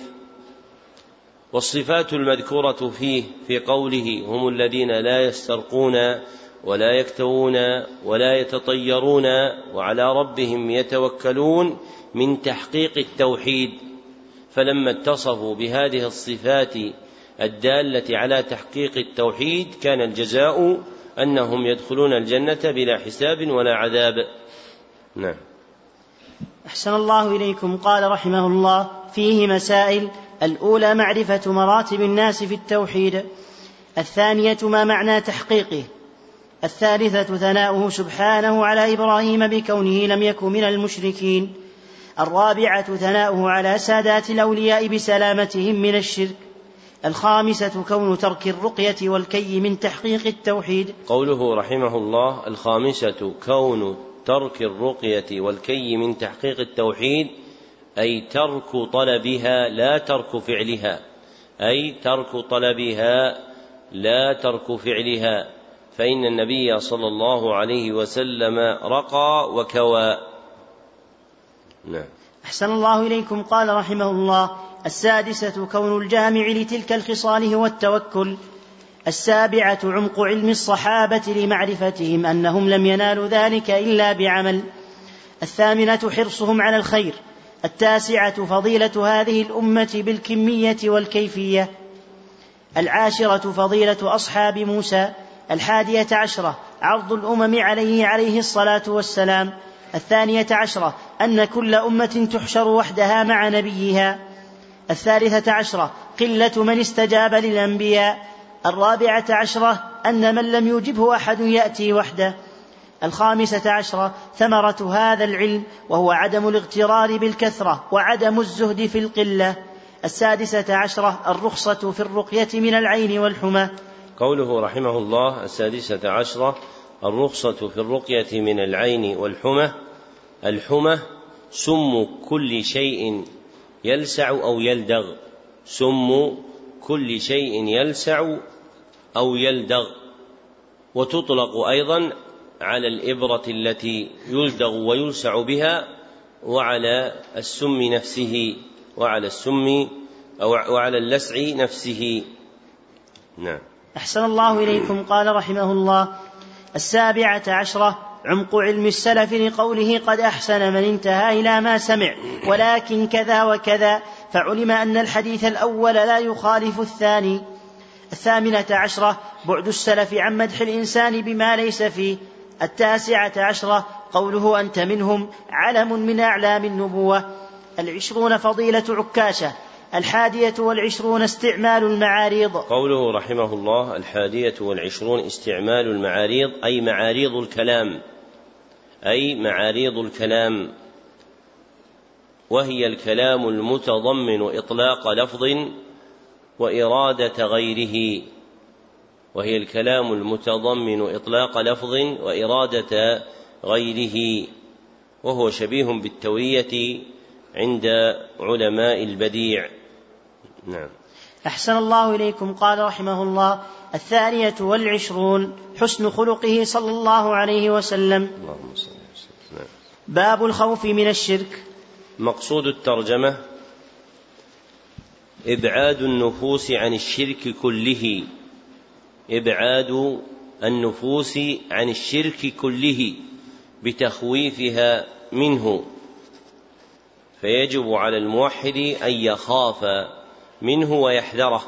والصفات المذكورة فيه في قوله هم الذين لا يسترقون ولا يكتوون ولا يتطيرون وعلى ربهم يتوكلون من تحقيق التوحيد. فلما اتصفوا بهذه الصفات الدالة على تحقيق التوحيد كان الجزاء أنهم يدخلون الجنة بلا حساب ولا عذاب. نعم. أحسن الله إليكم. قال رحمه الله فيه مسائل. الأولى معرفة مراتب الناس في التوحيد. الثانية ما معنى تحقيقه. الثالثة ثناؤه سبحانه على إبراهيم بكونه لم يكن من المشركين. الرابعة ثناؤه على سادات الأولياء بسلامتهم من الشرك. الخامسة كون ترك الرقية والكي من تحقيق التوحيد. قوله رحمه الله الخامسة كون ترك الرقية والكي من تحقيق التوحيد أي ترك طلبها لا ترك فعلها أي ترك طلبها لا ترك فعلها فإن النبي صلى الله عليه وسلم رقى وكوى. نعم. أحسن الله إليكم قال رحمه الله السادسة كون الجامع لتلك الخصال هو التوكل. السابعة عمق علم الصحابة لمعرفتهم أنهم لم ينالوا ذلك إلا بعمل. الثامنة حرصهم على الخير. التاسعة فضيلة هذه الأمة بالكمية والكيفية. العاشرة فضيلة أصحاب موسى. الحادية عشرة عرض الأمم عليه عليه الصلاة والسلام. الثانية عشرة أن كل أمة تحشر وحدها مع نبيها. الثالثة عشرة قلة من استجاب للأنبياء. الرابعة عشرة أن من لم يجبه أحد يأتي وحده. الخامسة عشرة ثمرة هذا العلم وهو عدم الاغترار بالكثرة وعدم الزهد في القلة. السادسة عشرة الرخصة في الرقية من العين والحمى. قوله رحمه الله السادسة عشرة الرخصة في الرقية من العين والحمى. الحمى سم كل شيء يلسع أو يلدغ. سم كل شيء يلسع أو يلدغ. وتطلق أيضا على الإبرة التي يلدغ ويلسع بها وعلى السم نفسه وعلى السم أو وعلى اللسع نفسه. نعم. أحسن الله إليكم. قال رحمه الله السابعة عشرة عمق علم السلف لقوله قد أحسن من انتهى إلى ما سمع ولكن كذا وكذا فعلم أن الحديث الأول لا يخالف الثاني. الثامنة عشرة بعد السلف عن مدح الإنسان بما ليس فيه. التاسعة عشرة قوله أنت منهم علم من أعلام النبوة. العشرون فضيلة عكاشة. الحادية والعشرون استعمال المعاريض قوله رحمه الله الحادية والعشرون استعمال المعاريض أي معاريض الكلام. أي معاريض الكلام. وهي الكلام المتضمن إطلاق لفظ وإرادة غيره. وهي الكلام المتضمن إطلاق لفظ وإرادة غيره. وهو شبيه بالتوية عند علماء البديع. نعم. أحسن الله إليكم. قال رحمه الله الثانية والعشرون حسن خلقه صلى الله عليه وسلم. اللهم صل وسلم نعم. باب الخوف من الشرك. مقصود الترجمة إبعاد النفوس عن الشرك كله. إبعاد النفوس عن الشرك كله بتخويفها منه. فيجب على الموحد أن يخاف منه ويحذره.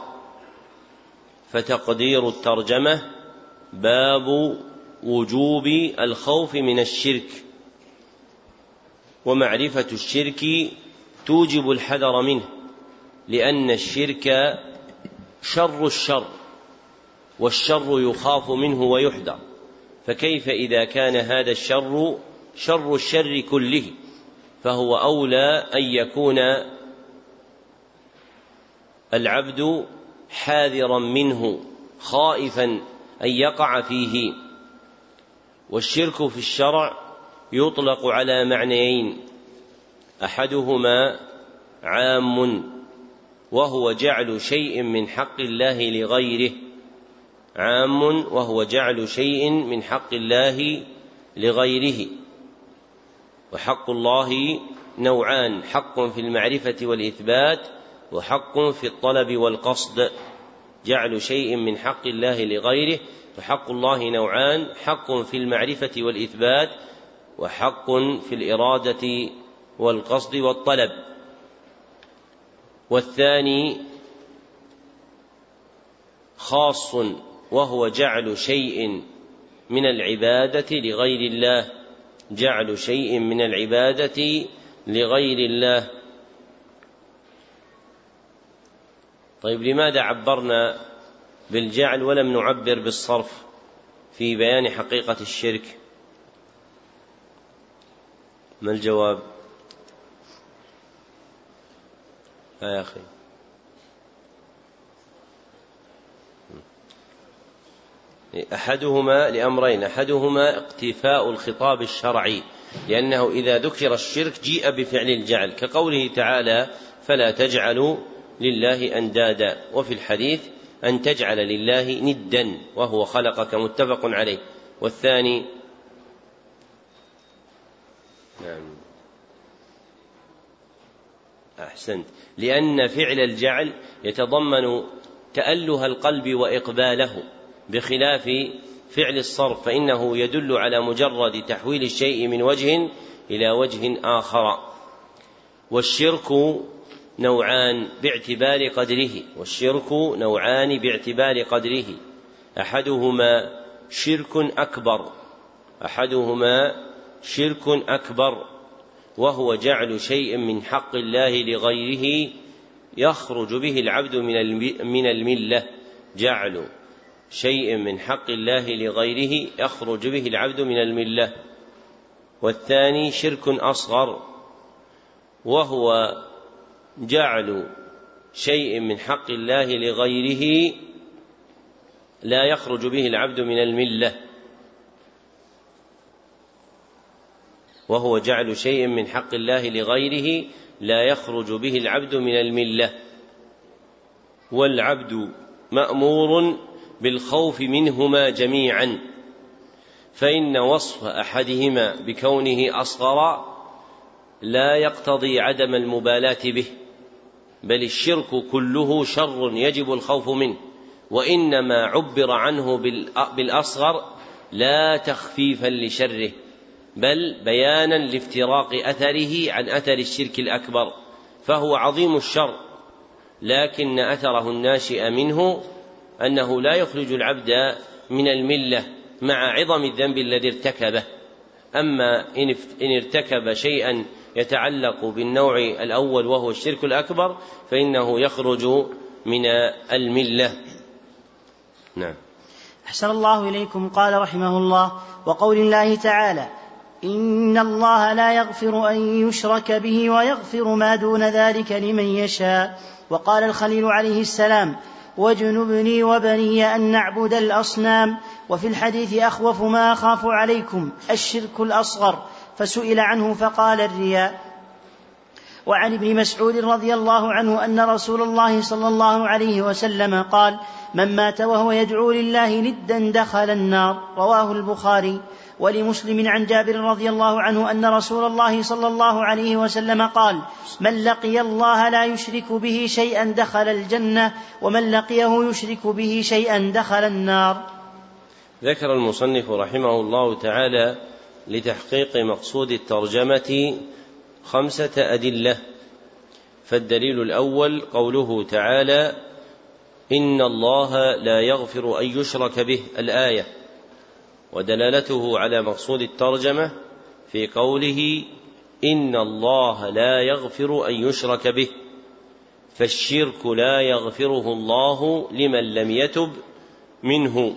فتقدير الترجمة باب وجوب الخوف من الشرك. ومعرفة الشرك توجب الحذر منه لأن الشرك شر الشر والشر يخاف منه ويحذر. فكيف إذا كان هذا الشر شر الشر كله؟ فهو أولى أن يكون العبد حاذرا منه خائفا أن يقع فيه. والشرك في الشرع يطلق على معنيين. أحدهما عام وهو جعل شيء من حق الله لغيره. عام وهو جعل شيء من حق الله لغيره. وحق الله نوعان حق في المعرفة والإثبات وحق في الطلب والقصد. جعل شيء من حق الله لغيره. فحق الله نوعان حق في المعرفة والإثبات وحق في الإرادة والقصد والطلب. والثاني خاص وهو جعل شيء من العبادة لغير الله. جعل شيء من العبادة لغير الله. طيب لماذا عبرنا بالجعل ولم نعبر بالصرف في بيان حقيقة الشرك؟ ما الجواب؟ يا أخي. أحدهما لأمرين أحدهما اقتفاء الخطاب الشرعي لأنه إذا ذكر الشرك جيء بفعل الجعل كقوله تعالى فلا تجعلوا لله أندادا وفي الحديث أن تجعل لله ندا وهو خلقك متفق عليه. والثاني نعم. أحسنت. لأن فعل الجعل يتضمن تاله القلب وإقباله بخلاف فعل الصرف فإنه يدل على مجرد تحويل الشيء من وجه إلى وجه آخر. والشرك نوعان باعتبار قدره والشرك نوعان باعتبار قدره. أحدهما شرك أكبر أحدهما شرك أكبر وهو جعل شيء من حق الله لغيره يخرج به العبد من الملة. جعل شيء من حق الله لغيره يخرج به العبد من الملة. والثاني شرك أصغر وهو جعل شيء من حق الله لغيره لا يخرج به العبد من الملة. وهو جعل شيء من حق الله لغيره لا يخرج به العبد من الملة. والعبد مأمور بالخوف منهما جميعا. فإن وصف أحدهما بكونه أصغر لا يقتضي عدم المبالاة به. بل الشرك كله شر يجب الخوف منه. وإنما عبر عنه بالأصغر لا تخفيفا لشره بل بيانا لافتراق أثره عن أثر الشرك الأكبر فهو عظيم الشر. لكن أثره الناشئ منه أنه لا يخرج العبد من الملة مع عظم الذنب الذي ارتكبه. أما إن ارتكب شيئا يتعلق بالنوع الأول وهو الشرك الأكبر فإنه يخرج من الملة. نعم. أحسن الله إليكم قال رحمه الله وقول الله تعالى إن الله لا يغفر أن يشرك به ويغفر ما دون ذلك لمن يشاء. وقال الخليل عليه السلام واجنبني وبني أن نعبد الأصنام وفي الحديث أخوف ما أخاف عليكم الشرك الأصغر. فسئل عنه فقال الرياء. وعن ابن مسعود رضي الله عنه أن رسول الله صلى الله عليه وسلم قال من مات وهو يدعو لله ندا دخل النار. رواه البخاري. ولمسلم عن جابر رضي الله عنه أن رسول الله صلى الله عليه وسلم قال من لقي الله لا يشرك به شيئا دخل الجنة ومن لقيه يشرك به شيئا دخل النار. ذكر المصنف رحمه الله تعالى لتحقيق مقصود الترجمة خمسة أدلة. فالدليل الأول قوله تعالى إن الله لا يغفر أن يشرك به الآية. ودلالته على مقصود الترجمة في قوله إن الله لا يغفر أن يشرك به. فالشرك لا يغفره الله لمن لم يتب منه.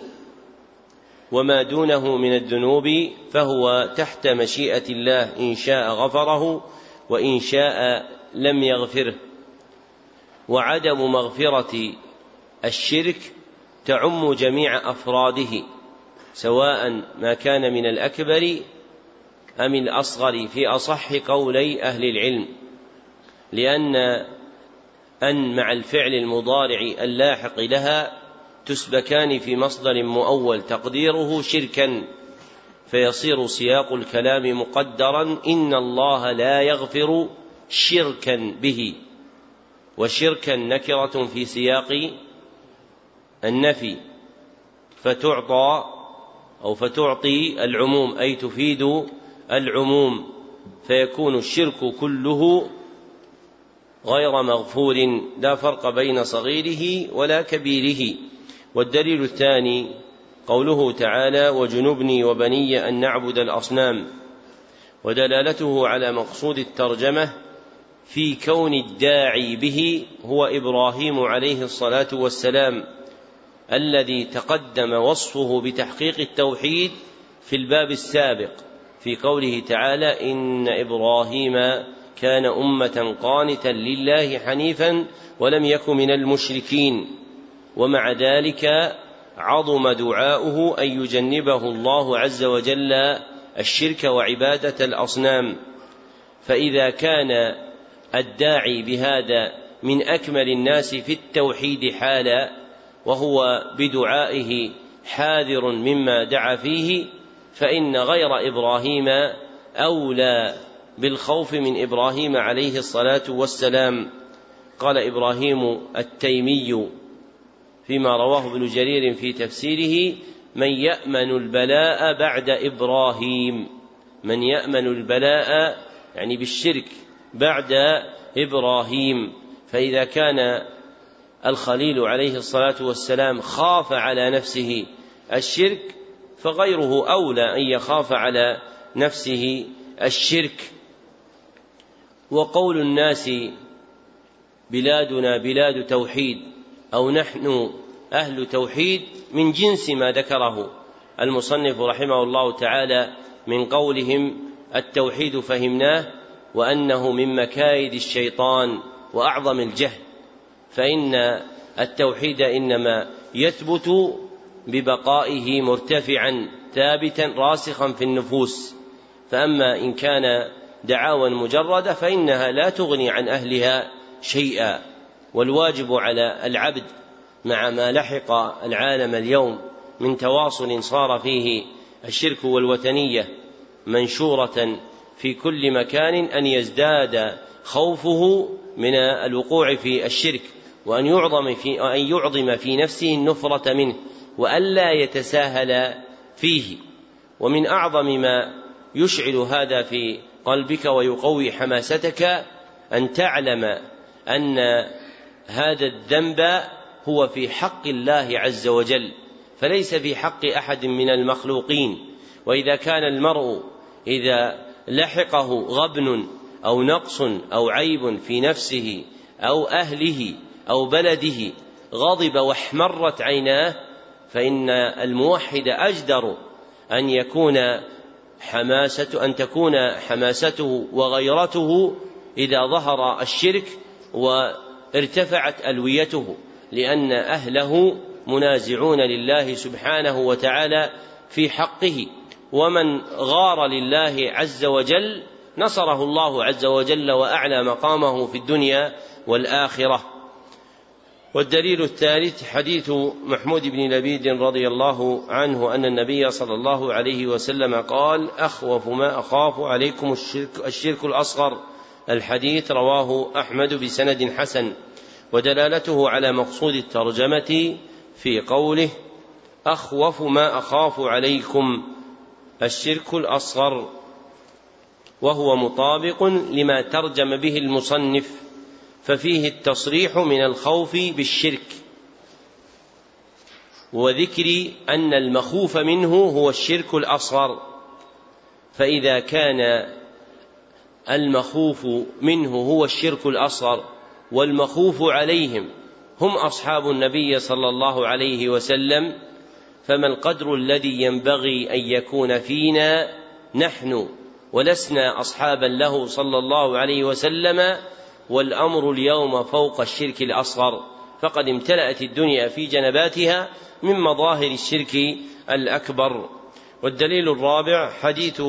وما دونه من الذنوب فهو تحت مشيئة الله. إن شاء غفره وإن شاء لم يغفره. وعدم مغفرة الشرك تعم جميع أفراده سواء ما كان من الأكبر أم الأصغر في أصح قولي أهل العلم. لأن أن مع الفعل المضارع اللاحق لها تسبكان في مصدر مؤول تقديره شركا فيصير سياق الكلام مقدرا إن الله لا يغفر شركا به. وشركا نكرة في سياق النفي فتعطى أو فتعطي العموم أي تفيد العموم. فيكون الشرك كله غير مغفور لا فرق بين صغيره ولا كبيره. والدليل الثاني قوله تعالى وجنبني وبني أن نعبد الأصنام ودلالته على مقصود الترجمة في كون الداعي به هو إبراهيم عليه الصلاة والسلام الذي تقدم وصفه بتحقيق التوحيد في الباب السابق في قوله تعالى إن إبراهيم كان أمة قانتا لله حنيفا ولم يك من المشركين ومع ذلك عظم دعاؤه أن يجنبه الله عز وجل الشرك وعبادة الأصنام. فإذا كان الداعي بهذا من أكمل الناس في التوحيد حالا وهو بدعائه حاذر مما دعا فيه فإن غير إبراهيم أولى بالخوف من إبراهيم عليه الصلاة والسلام. قال إبراهيم التيمي فيما رواه ابن جرير في تفسيره من يأمن البلاء بعد إبراهيم. من يأمن البلاء يعني بالشرك بعد إبراهيم. فإذا كان الخليل عليه الصلاة والسلام خاف على نفسه الشرك فغيره أولى أن يخاف على نفسه الشرك. وقول الناس بلادنا بلاد توحيد أو نحن أهل توحيد من جنس ما ذكره المصنف رحمه الله تعالى من قولهم التوحيد فهمناه وأنه من مكايد الشيطان وأعظم الجهل فإن التوحيد إنما يثبت ببقائه مرتفعا ثابتا راسخا في النفوس فأما إن كان دعاوى مجردة فإنها لا تغني عن أهلها شيئا. والواجب على العبد مع ما لحق العالم اليوم من تواصل صار فيه الشرك والوثنية منشورة في كل مكان أن يزداد خوفه من الوقوع في الشرك وأن يعظم في أن يعظم في نفسه النفرة منه والا يتساهل فيه. ومن أعظم ما يشعل هذا في قلبك ويقوي حماستك أن تعلم أن هذا الذنب هو في حق الله عز وجل فليس في حق أحد من المخلوقين. وإذا كان المرء إذا لحقه غبن أو نقص أو عيب في نفسه أو أهله أو بلده غضب واحمرت عيناه فإن الموحد أجدر أن يكون حماسة أن تكون حماسته وغيرته إذا ظهر الشرك وارتفعت ألويته لأن أهله منازعون لله سبحانه وتعالى في حقه ومن غار لله عز وجل نصره الله عز وجل وأعلى مقامه في الدنيا والآخرة. والدليل الثالث حديث محمود بن لبيد رضي الله عنه أن النبي صلى الله عليه وسلم قال أخوف ما أخاف عليكم الشرك, الشرك الأصغر. الحديث رواه أحمد بسند حسن ودلالته على مقصود الترجمة في قوله أخوف ما أخاف عليكم الشرك الأصغر وهو مطابق لما ترجم به المصنف ففيه التصريح من الخوف بالشرك وذكر أن المخوف منه هو الشرك الأصغر فإذا كان المخوف منه هو الشرك الأصغر والمخوف عليهم. هم أصحاب النبي صلى الله عليه وسلم. فما القدر الذي ينبغي أن يكون فينا؟ نحن ولسنا اصحابا له صلى الله عليه وسلم. والأمر اليوم فوق الشرك الأصغر. فقد امتلأت الدنيا في جنباتها من مظاهر الشرك الأكبر. والدليل الرابع حديث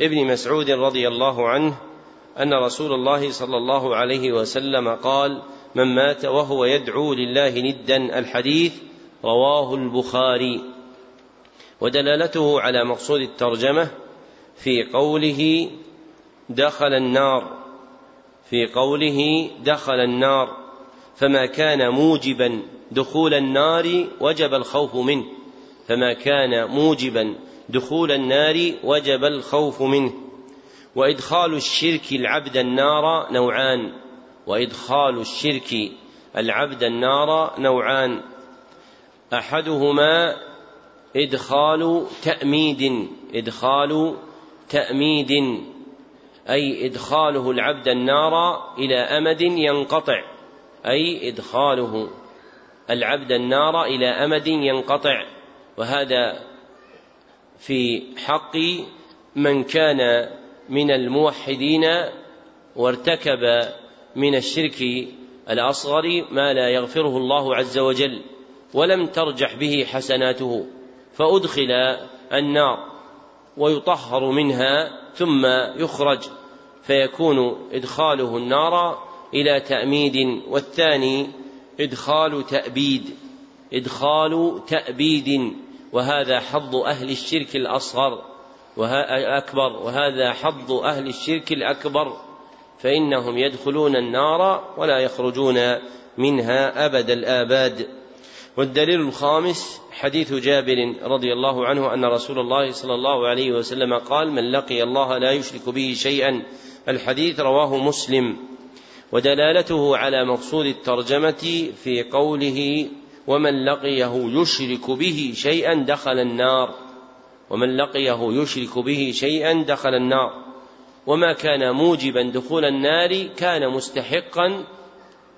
ابن مسعود رضي الله عنه. أن رسول الله صلى الله عليه وسلم قال من مات وهو يدعو لله ندا الحديث رواه البخاري ودلالته على مقصود الترجمة في قوله دخل النار في قوله دخل النار فما كان موجبا دخول النار وجب الخوف منه. فما كان موجبا دخول النار وجب الخوف منه. وإدخال الشرك العبد النار نوعان. وإدخال الشرك العبد النار نوعان. أحدهما إدخال تأميد إدخال تأميد. أي إدخاله العبد النار إلى أمد ينقطع. أي إدخاله العبد النار إلى أمد ينقطع. وهذا في حق من كان من الموحدين وارتكب من الشرك الأصغر ما لا يغفره الله عز وجل ولم ترجح به حسناته فأدخل النار ويطهر منها ثم يخرج فيكون إدخاله النار إلى تأميد والثاني إدخال تأبيد إدخال تأبيد وهذا حظ أهل الشرك الأصغر. الأكبر وهذا حظ أهل الشرك الأكبر. فإنهم يدخلون النار ولا يخرجون منها أبد الآباد. والدليل الخامس حديث جابر رضي الله عنه أن رسول الله صلى الله عليه وسلم قال من لقي الله لا يشرك به شيئا. الحديث رواه مسلم. ودلالته على مقصود الترجمة في قوله ومن لقيه يشرك به شيئا دخل النار. ومن لقيه يشرك به شيئا دخل النار. وما كان موجبا دخول النار كان مستحقا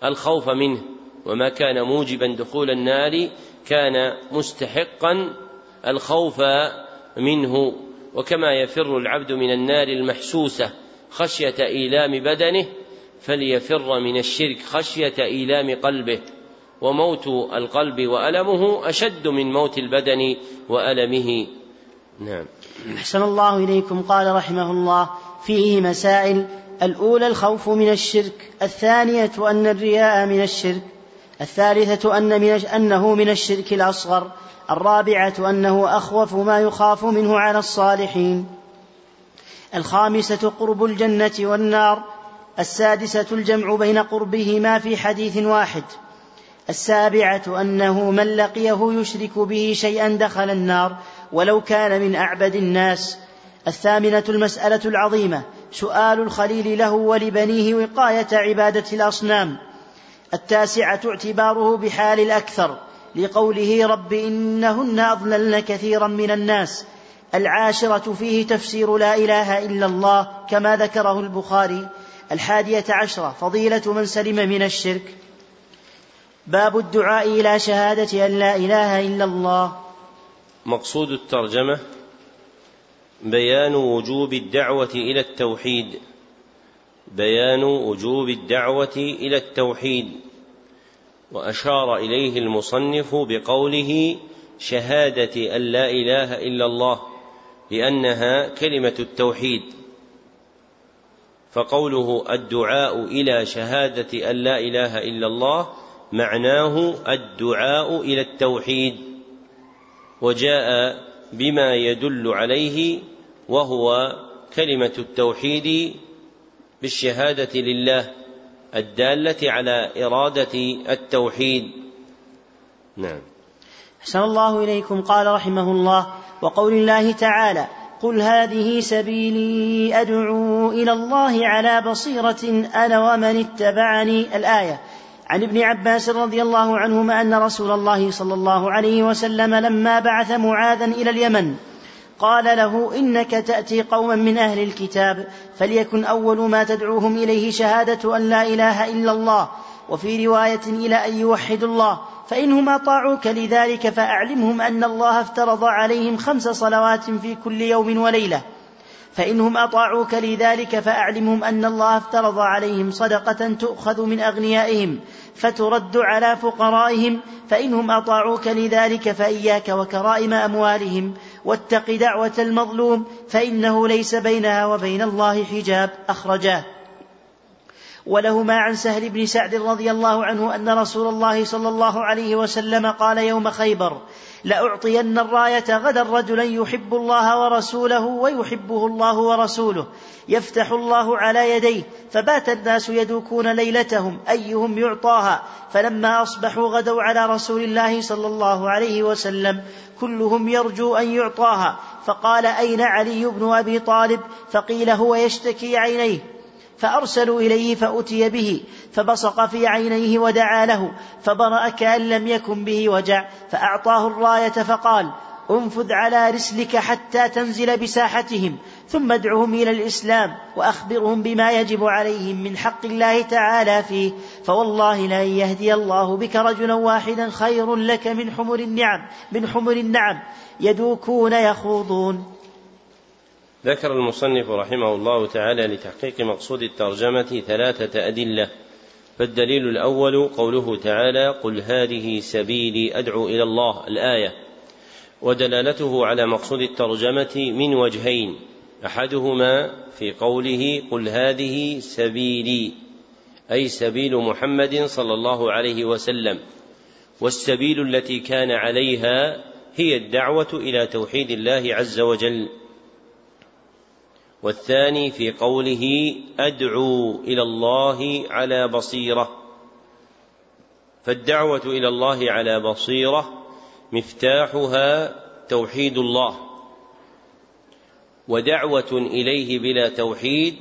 الخوف منه. وما كان موجبا دخول النار كان مستحقا الخوف منه. وكما يفر العبد من النار المحسوسة خشية إيلام بدنه فليفر من الشرك خشية إيلام قلبه. وموت القلب وألمه أشد من موت البدن وألمه. نعم. أحسن الله إليكم. قال رحمه الله فيه مسائل. الأولى الخوف من الشرك. الثانية أن الرياء من الشرك. الثالثة أن من أنه من الشرك الأصغر. الرابعة أنه أخوف ما يخاف منه على الصالحين. الخامسة قرب الجنة والنار. السادسة الجمع بين قربهما في حديث واحد. السابعة أنه من لقيه يشرك به شيئا دخل النار. ولو كان من أعبد الناس. الثامنة المسألة العظيمة سؤال الخليل له ولبنيه وقاية عبادة الأصنام. التاسعة اعتباره بحال الأكثر لقوله رب إنهن أضللن كثيرا من الناس. العاشرة فيه تفسير لا إله إلا الله كما ذكره البخاري. الحادية عشرة فضيلة من سلم من الشرك. باب الدعاء إلى شهادة أن لا إله إلا الله. مقصود الترجمة بيان وجوب الدعوة إلى التوحيد. بيان وجوب الدعوة إلى التوحيد. وأشار إليه المصنف بقوله شهادة أن لا إله إلا الله لأنها كلمة التوحيد. فقوله الدعاء إلى شهادة أن لا إله إلا الله معناه الدعاء إلى التوحيد. وجاء بما يدل عليه وهو كلمة التوحيد بالشهادة لله الدالة على إرادة التوحيد. نعم. أحسن الله إليكم. قال رحمه الله وقول الله تعالى قل هذه سبيلي أدعو إلى الله على بصيرة أنا ومن اتبعني. الآية عن ابن عباس رضي الله عنهما أن رسول الله صلى الله عليه وسلم لما بعث معاذا إلى اليمن قال له إنك تأتي قوما من أهل الكتاب فليكن أول ما تدعوهم إليه شهادة أن لا إله إلا الله وفي رواية إلى أن يوحدوا الله فانهم اطاعوك لذلك فأعلمهم أن الله افترض عليهم خمس صلوات في كل يوم وليلة فإنهم أطاعوك لذلك فأعلمهم أن الله افترض عليهم صدقة تؤخذ من أغنيائهم فترد على فقرائهم فإنهم أطاعوك لذلك فإياك وكرائم أموالهم واتق دعوة المظلوم فإنه ليس بينها وبين الله حجاب أخرجاه ولهما عن سهل بن سعد رضي الله عنه أن رسول الله صلى الله عليه وسلم قال يوم خيبر لأعطين الراية غدا رجلا يحب الله ورسوله ويحبه الله ورسوله. يفتح الله على يديه. فبات الناس يدوكون ليلتهم. أيهم يعطاها؟ فلما أصبحوا غدوا على رسول الله صلى الله عليه وسلم. كلهم يرجو أن يعطاها. فقال أين علي بن أبي طالب؟ فقيل هو يشتكي عينيه. فأرسلوا إليه فأتي به فبصق في عينيه ودعا له فبرأ كأن لم يكن به وجع فأعطاه الراية فقال انفذ على رسلك حتى تنزل بساحتهم ثم ادعهم إلى الإسلام وأخبرهم بما يجب عليهم من حق الله تعالى فيه فوالله لأن يهدي الله بك رجلا واحدا خير لك من حمر النعم من حمر النعم يدوكون يخوضون. ذكر المصنف رحمه الله تعالى لتحقيق مقصود الترجمة ثلاثة أدلة فالدليل الأول قوله تعالى قل هذه سبيلي أدعو إلى الله الآية ودلالته على مقصود الترجمة من وجهين أحدهما في قوله قل هذه سبيلي أي سبيل محمد صلى الله عليه وسلم والسبيل التي كان عليها هي الدعوة إلى توحيد الله عز وجل. والثاني في قوله أدعو إلى الله على بصيرة. فالدعوة إلى الله على بصيرة مفتاحها توحيد الله ودعوة إليه بلا توحيد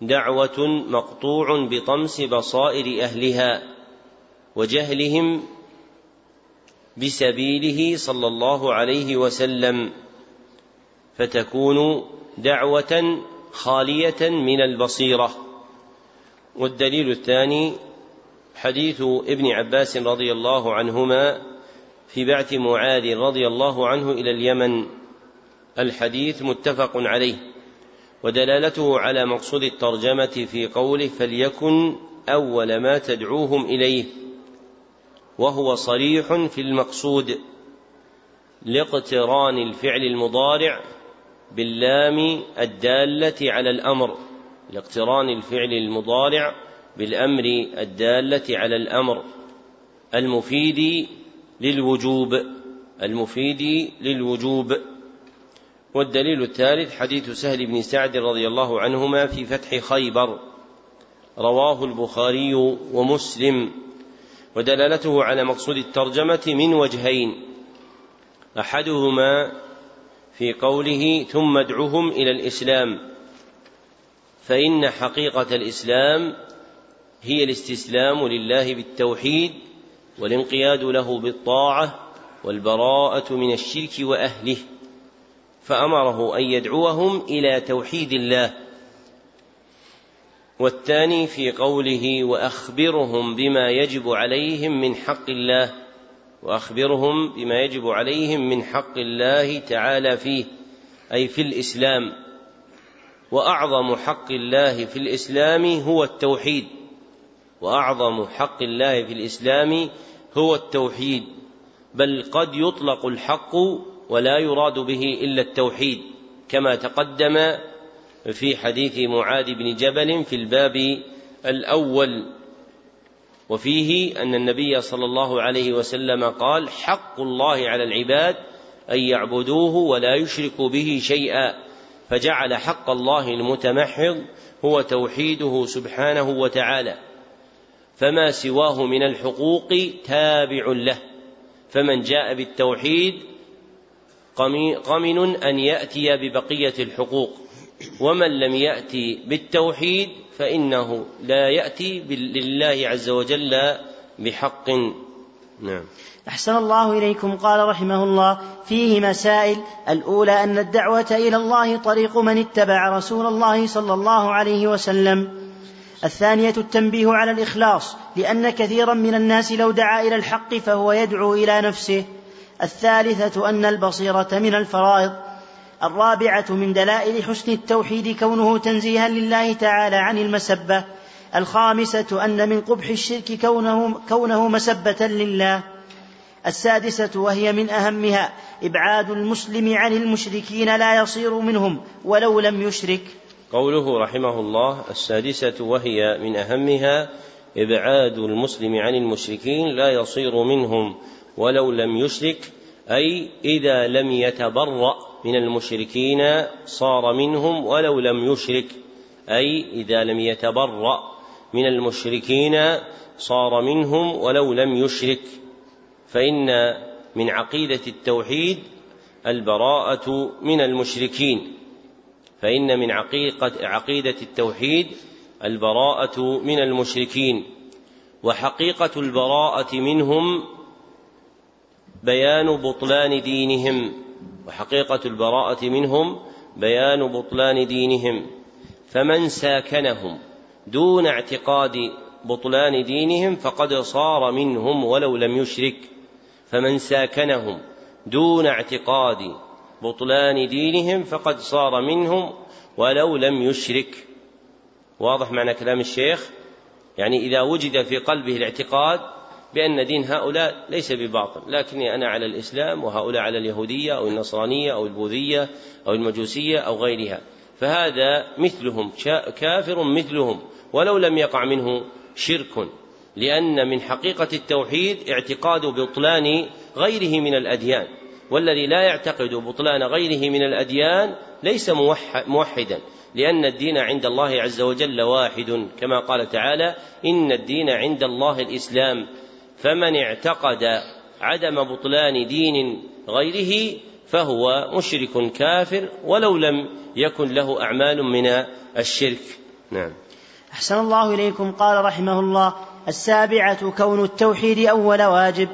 دعوة مقطوع بطمس بصائر أهلها وجهلهم بسبيله صلى الله عليه وسلم. فتكون دعوة خالية من البصيرة. والدليل الثاني حديث ابن عباس رضي الله عنهما في بعث معاذ رضي الله عنه إلى اليمن. الحديث متفق عليه ودلالته على مقصود الترجمة في قوله فليكن أول ما تدعوهم إليه وهو صريح في المقصود. لاقتران الفعل المضارع باللام الدالة على الأمر لاقتران الفعل المضارع بالأمر الدالة على الأمر المفيد للوجوب المفيد للوجوب. والدليل الثالث حديث سهل بن سعد رضي الله عنهما في فتح خيبر رواه البخاري ومسلم ودلالته على مقصود الترجمة من وجهين أحدهما في قوله ثم ادعهم إلى الإسلام. فإن حقيقة الإسلام هي الاستسلام لله بالتوحيد والانقياد له بالطاعة والبراءة من الشرك وأهله. فأمره أن يدعوهم إلى توحيد الله. والثاني في قوله وأخبرهم بما يجب عليهم من حق الله. وأخبرهم بما يجب عليهم من حق الله تعالى فيه أي في الإسلام. وأعظم حق الله في الإسلام هو التوحيد. وأعظم حق الله في الإسلام هو التوحيد. بل قد يطلق الحق ولا يراد به إلا التوحيد كما تقدم في حديث معاذ بن جبل في الباب الأول. وفيه أن النبي صلى الله عليه وسلم قال حق الله على العباد أن يعبدوه ولا يشركوا به شيئا فجعل حق الله المتمحض هو توحيده سبحانه وتعالى فما سواه من الحقوق تابع له فمن جاء بالتوحيد قمن أن يأتي ببقية الحقوق ومن لم يأتي بالتوحيد فإنه لا يأتي لله عز وجل بحق. نعم. أحسن الله إليكم. قال رحمه الله فيه مسائل. الأولى أن الدعوة إلى الله طريق من اتبع رسول الله صلى الله عليه وسلم. الثانية التنبيه على الإخلاص لأن كثيرا من الناس لو دعا إلى الحق فهو يدعو إلى نفسه. الثالثة أن البصيرة من الفرائض. الرابعة من دلائل حسن التوحيد كونه تنزيها لله تعالى عن المسبة. الخامسة أن من قبح الشرك كونه, كونه مسبة لله. السادسة وهي من أهمها إبعاد المسلم عن المشركين لا يصير منهم ولو لم يشرك. قوله رحمه الله السادسة وهي من أهمها إبعاد المسلم عن المشركين لا يصير منهم ولو لم يشرك. أي إذا لم يتبرأ من المشركين صار منهم ولو لم يشرك. أي إذا لم يتبرأ من المشركين صار منهم ولو لم يشرك. فإن من عقيدة التوحيد البراءة من المشركين. فإن من عقيقة عقيدة التوحيد البراءة من المشركين. وحقيقة البراءة منهم بيان بطلان دينهم وحقيقة البراءة منهم بيان بطلان دينهم. فمن ساكنهم دون اعتقاد بطلان دينهم فقد صار منهم ولو لم يشرك. فمن ساكنهم دون اعتقاد بطلان دينهم فقد صار منهم ولو لم يشرك. واضح معنى كلام الشيخ؟ يعني إذا وجد في قلبه الاعتقاد بأن دين هؤلاء ليس بباطل لكني أنا على الإسلام وهؤلاء على اليهودية أو النصرانية أو البوذية أو المجوسية أو غيرها. فهذا مثلهم كافر مثلهم ولو لم يقع منه شرك لأن من حقيقة التوحيد اعتقاد بطلان غيره من الأديان. والذي لا يعتقد بطلان غيره من الأديان ليس موحدا لأن الدين عند الله عز وجل واحد كما قال تعالى إن الدين عند الله الإسلام. فمن اعتقد عدم بطلان دين غيره فهو مشرك كافر ولو لم يكن له أعمال من الشرك. نعم. أحسن الله إليكم. قال رحمه الله السابعة كون التوحيد أول واجب.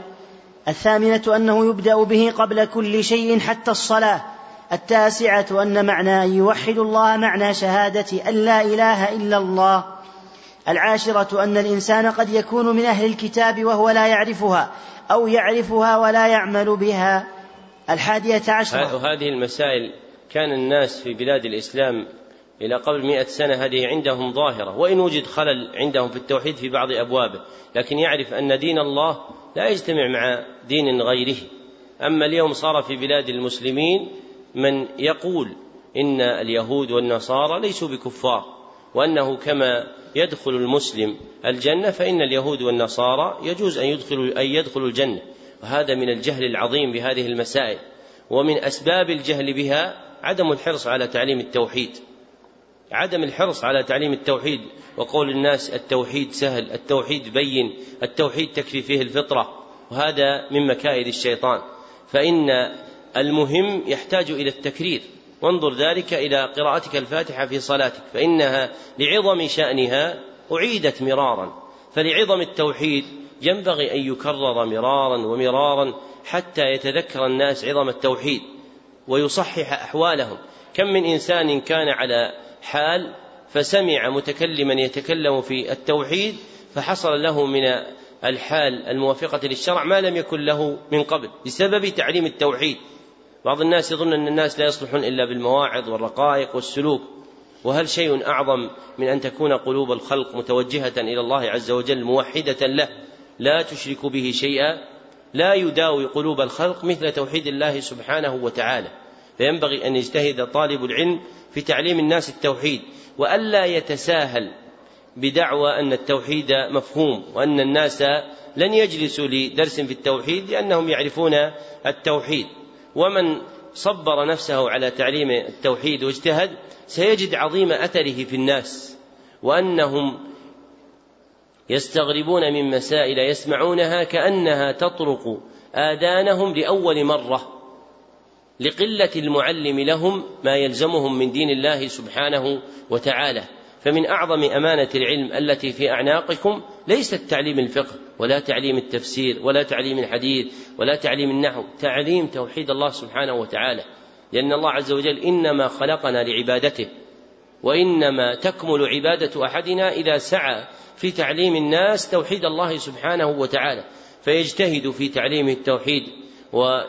الثامنة أنه يبدأ به قبل كل شيء حتى الصلاة. التاسعة أن معنى أن يوحد الله معنى شهادة أن لا إله إلا الله. العاشرة أن الإنسان قد يكون من أهل الكتاب وهو لا يعرفها أو يعرفها ولا يعمل بها. الحادية عشرة. وهذه المسائل كان الناس في بلاد الإسلام إلى قبل مئة سنة هذه عندهم ظاهرة وإن وجد خلل عندهم في التوحيد في بعض أبوابه لكن يعرف أن دين الله لا يجتمع مع دين غيره. أما اليوم صار في بلاد المسلمين من يقول إن اليهود والنصارى ليسوا بكفار وأنه كما يدخل المسلم الجنة فإن اليهود والنصارى يجوز أن يدخلوا أن يدخلوا الجنة. وهذا من الجهل العظيم بهذه المسائل. ومن أسباب الجهل بها عدم الحرص على تعليم التوحيد. عدم الحرص على تعليم التوحيد. وقول الناس التوحيد سهل التوحيد بين التوحيد تكفي فيه الفطرة. وهذا من مكائد الشيطان. فإن المهم يحتاج إلى التكرير. وانظر ذلك إلى قراءتك الفاتحة في صلاتك فإنها لعظم شأنها أعيدت مرارا فلعظم التوحيد ينبغي أن يكرر مرارا ومرارا حتى يتذكر الناس عظم التوحيد ويصحح أحوالهم. كم من إنسان كان على حال فسمع متكلما يتكلم في التوحيد فحصل له من الحال الموافقة للشرع ما لم يكن له من قبل بسبب تعليم التوحيد. بعض الناس يظن أن الناس لا يصلحون إلا بالمواعظ والرقائق والسلوك وهل شيء أعظم من أن تكون قلوب الخلق متوجهة إلى الله عز وجل موحدة له؟ لا تشرك به شيئا. لا يداوي قلوب الخلق مثل توحيد الله سبحانه وتعالى. فينبغي أن يجتهد طالب العلم في تعليم الناس التوحيد وألا يتساهل بدعوى أن التوحيد مفهوم وأن الناس لن يجلسوا لدرس في التوحيد لأنهم يعرفون التوحيد. ومن صبر نفسه على تعليم التوحيد واجتهد سيجد عظيم أثره في الناس وأنهم يستغربون من مسائل يسمعونها كأنها تطرق آذانهم لأول مرة لقلة المعلم لهم ما يلزمهم من دين الله سبحانه وتعالى. فمن أعظم أمانة العلم التي في أعناقكم ليست تعليم الفقه ولا تعليم التفسير ولا تعليم الحديث ولا تعليم النحو تعليم توحيد الله سبحانه وتعالى. لأن الله عز وجل إنما خلقنا لعبادته وإنما تكمل عبادة أحدنا إذا سعى في تعليم الناس توحيد الله سبحانه وتعالى. فيجتهد في تعليم التوحيد و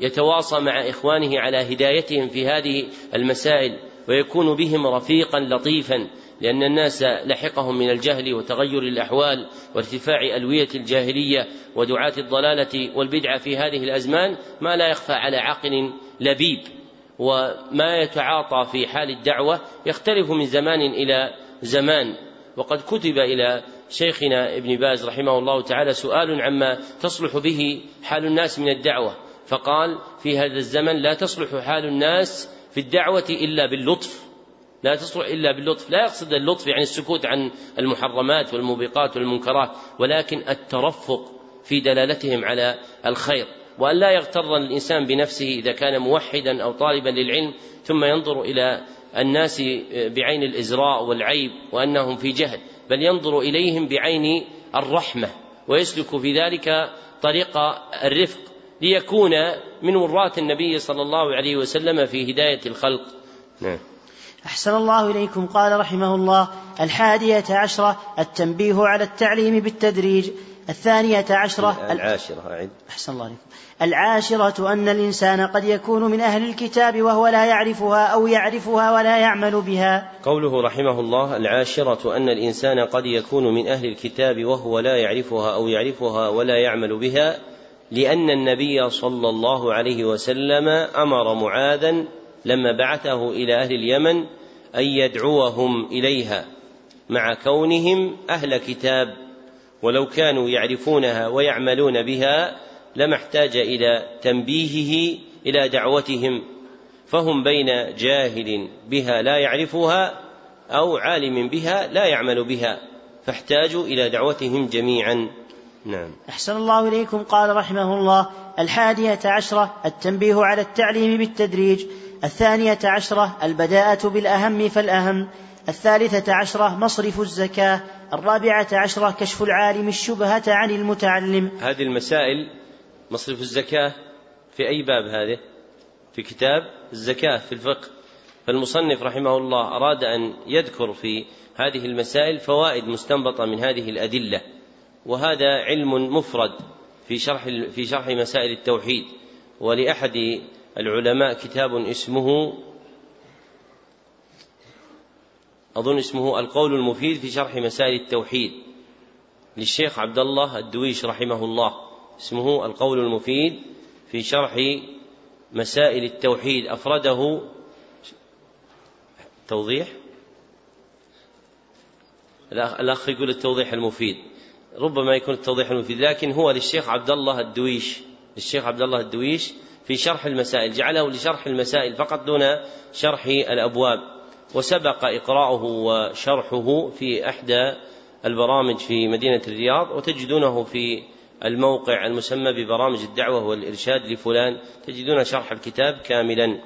يتواصى مع إخوانه على هدايتهم في هذه المسائل ويكون بهم رفيقا لطيفا. لأن الناس لحقهم من الجهل وتغير الأحوال وارتفاع ألوية الجاهلية ودعاة الضلالة والبدعة في هذه الأزمان ما لا يخفى على عقل لبيب وما يتعاطى في حال الدعوة يختلف من زمان إلى زمان. وقد كتب إلى شيخنا ابن باز رحمه الله تعالى سؤال عما تصلح به حال الناس من الدعوة فقال في هذا الزمن لا تصلح حال الناس في الدعوة إلا باللطف لا تصلح إلا باللطف. لا يقصد اللطف يعني السكوت عن المحرمات والموبقات والمنكرات ولكن الترفق في دلالتهم على الخير. وأن لا يغتر الإنسان بنفسه إذا كان موحدا أو طالبا للعلم ثم ينظر إلى الناس بعين الإزراء والعيب وأنهم في جهل بل ينظر إليهم بعين الرحمة ويسلك في ذلك طريق الرفق. ليكون من وراة النبي صلى الله عليه وسلم في هداية الخلق. نعم. أحسن الله إليكم. قال رحمه الله الحادية عشرة التنبيه على التعليم بالتدريج. الثانية عشرة العاشرة أعد. أحسن الله عليكم العاشرة أن الإنسان قد يكون من أهل الكتاب وهو لا يعرفها أو يعرفها ولا يعمل بها. قوله رحمه الله العاشرة أن الإنسان قد يكون من أهل الكتاب وهو لا يعرفها أو يعرفها ولا يعمل بها لأن النبي صلى الله عليه وسلم أمر معاذا لما بعثه إلى أهل اليمن أن يدعوهم إليها مع كونهم أهل كتاب ولو كانوا يعرفونها ويعملون بها لما احتاج إلى تنبيهه إلى دعوتهم فهم بين جاهل بها لا يعرفها أو عالم بها لا يعمل بها فاحتاجوا إلى دعوتهم جميعا. نعم. أحسن الله إليكم قال رحمه الله الحادية عشرة التنبيه على التعليم بالتدريج. الثانية عشرة البداءة بالأهم فالأهم. الثالثة عشرة مصرف الزكاة. الرابعة عشرة كشف العالم الشبهة عن المتعلم. هذه المسائل مصرف الزكاة في أي باب هذه؟ في كتاب الزكاة في الفقه. فالمصنف رحمه الله أراد أن يذكر في هذه المسائل فوائد مستنبطة من هذه الأدلة. وهذا علم مفرد في شرح في شرح مسائل التوحيد. ولأحد العلماء كتاب اسمه أظن اسمه القول المفيد في شرح مسائل التوحيد للشيخ عبد الله الدويش رحمه الله. اسمه القول المفيد في شرح مسائل التوحيد. أفرده توضيح؟ الأخ يقول التوضيح المفيد. ربما يكون التوضيح المفيد لكن هو للشيخ عبد الله الدويش. للشيخ عبد الله الدويش في شرح المسائل جعله لشرح المسائل فقط دون شرح الأبواب. وسبق إقراؤه وشرحه في إحدى البرامج في مدينة الرياض وتجدونه في الموقع المسمى ببرامج الدعوة والإرشاد لفلان. تجدون شرح الكتاب كاملا.